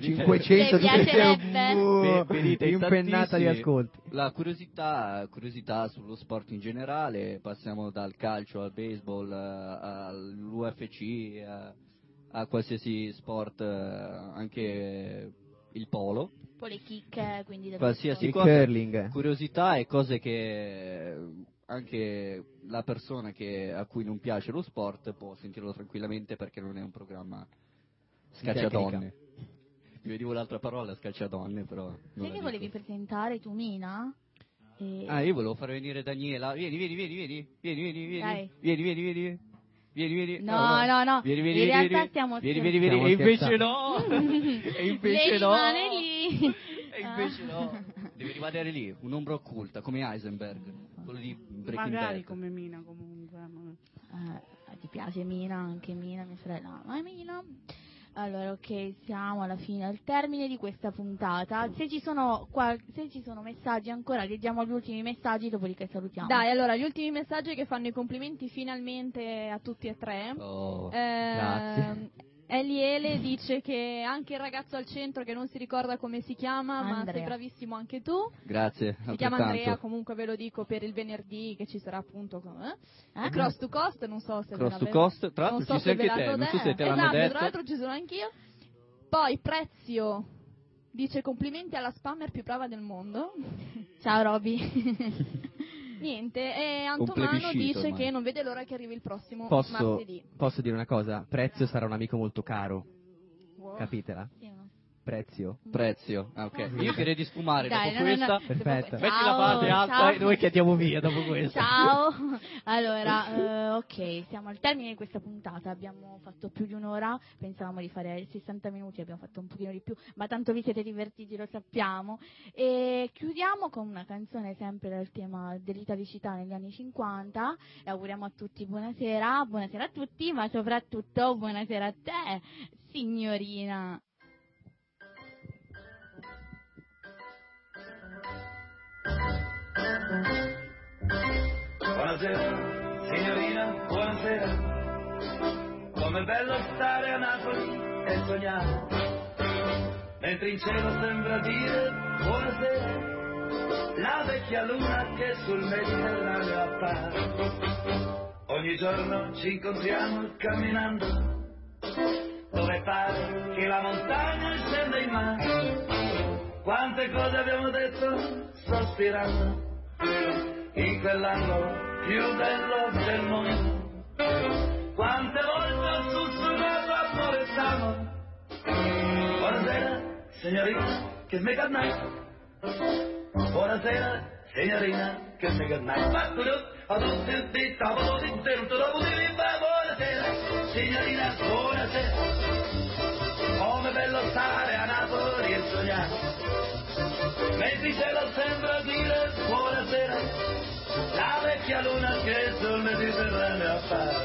S2: 500
S1: Le piacerebbe?
S3: Ve- venite in
S2: impennata di ascolti.
S3: La curiosità, curiosità sullo sport in generale, passiamo dal calcio al baseball, eh, all'UFC, a, a qualsiasi sport, eh, anche il polo,
S1: Poi le chicche, quindi
S3: qualsiasi cosa,
S2: curling.
S3: Curiosità e cose che anche la persona che- a cui non piace lo sport può sentirlo tranquillamente perché non è un programma scacciadonne. Io vedivo l'altra parola scacciadonne, però. la
S1: che volevi
S3: dico.
S1: presentare tu, Mina? E-
S3: Ah, io volevo far venire Daniela. Vieni, vieni, vieni, vieni, vieni, vieni, vieni,
S1: Dai.
S3: vieni, vieni, vieni. Vieni, vieni.
S1: No, no, no,
S3: Vieni, vieni,
S1: in
S3: vieni,
S1: realtà
S3: vieni.
S1: stiamo
S3: Vieni, vieni, vieni. E invece no. (laughs) E invece
S1: Lei
S3: no.
S1: rimane lì.
S3: E invece no. Devi rimanere lì, un'ombra occulta, come Heisenberg. Quello di Breaking
S9: Magari
S3: Bad.
S9: come Mina comunque.
S1: Eh, ti piace Mina? Anche Mina, mia sorella. Ma Mina? Allora, ok, siamo alla fine, al termine di questa puntata. Se ci sono, qual- se ci sono messaggi ancora, leggiamo gli ultimi messaggi, dopodiché salutiamo.
S4: Dai, allora, gli ultimi messaggi che fanno i complimenti finalmente a tutti e tre.
S3: Oh.
S4: Eh,
S2: grazie.
S4: Eliele dice che anche il ragazzo al centro che non si ricorda come si chiama, ma
S1: Andrea.
S4: sei bravissimo anche tu.
S3: Grazie,
S4: Si chiama. Andrea, comunque ve lo dico per il venerdì che ci sarà appunto con, eh?
S1: Eh?
S4: Cross to Cost, non so se ve
S3: Cross to Cost, tra l'altro
S4: non so
S3: ci sei
S4: se ve
S3: anche te, non so se te l'hanno
S4: esatto,
S3: detto.
S4: tra l'altro ci sono anch'io. Poi Prezio dice complimenti alla spammer più brava del mondo.
S1: Ciao Roby. (laughs)
S4: Niente, e Antomano dice
S3: ormai.
S4: che non vede l'ora che arrivi il prossimo
S2: posso,
S4: martedì.
S2: posso dire una cosa Prezio sarà un amico molto caro
S4: Wow.
S2: capitela?
S1: Sì, uno-
S2: Prezio
S3: Prezio. Ah, ok. Io direi di sfumare
S1: Dai,
S3: dopo
S1: no, no, no.
S3: questa.
S2: Perfetto.
S3: Metti
S1: Ciao,
S3: la base alta e noi che andiamo via dopo questa.
S1: Ciao, (laughs) allora, eh, ok, siamo al termine di questa puntata, abbiamo fatto più di un'ora, pensavamo di fare 60 minuti, abbiamo fatto un pochino di più, ma tanto vi siete divertiti, lo sappiamo. E chiudiamo con una canzone sempre dal tema dell'italicità negli anni 50 e auguriamo a tutti buonasera, buonasera a tutti, ma soprattutto buonasera a te, signorina.
S12: Buonasera, signorina, buonasera. Com'è bello stare a Napoli e sognare. Mentre in cielo sembra dire buonasera. La vecchia luna che sul Mediterraneo appare. Ogni giorno ci incontriamo camminando. Dove pare che la montagna scenda in mare. Quante cose abbiamo detto sospirando in quell'angolo più bello del mondo. Quante volte ho sussurrato amore stavo. Buonasera, signorina, che mega night. Buonasera, signorina, che mega night. Buonasera, signorina, buonasera. Come bello stare a Napoli e sognare. Mentre il cielo sembra dire buonasera, la vecchia luna che sul Mediterraneo appare.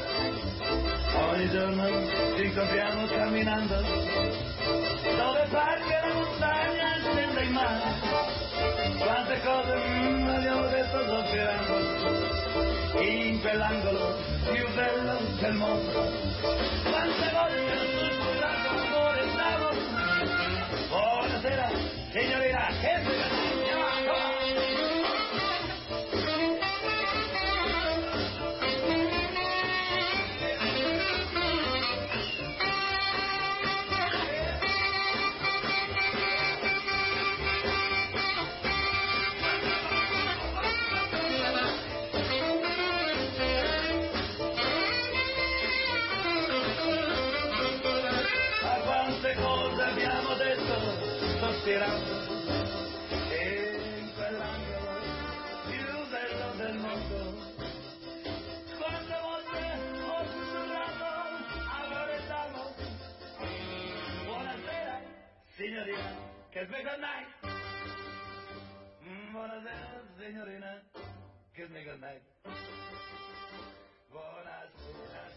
S12: Ogni giorno ci incontriamo camminando, dove pare che la montagna scenda in mare. Quante cose mm, abbiamo detto in quell'angolo più bello del mondo. Quante volte signorina che smega night Mm, buonasera signorina che smega night buonasera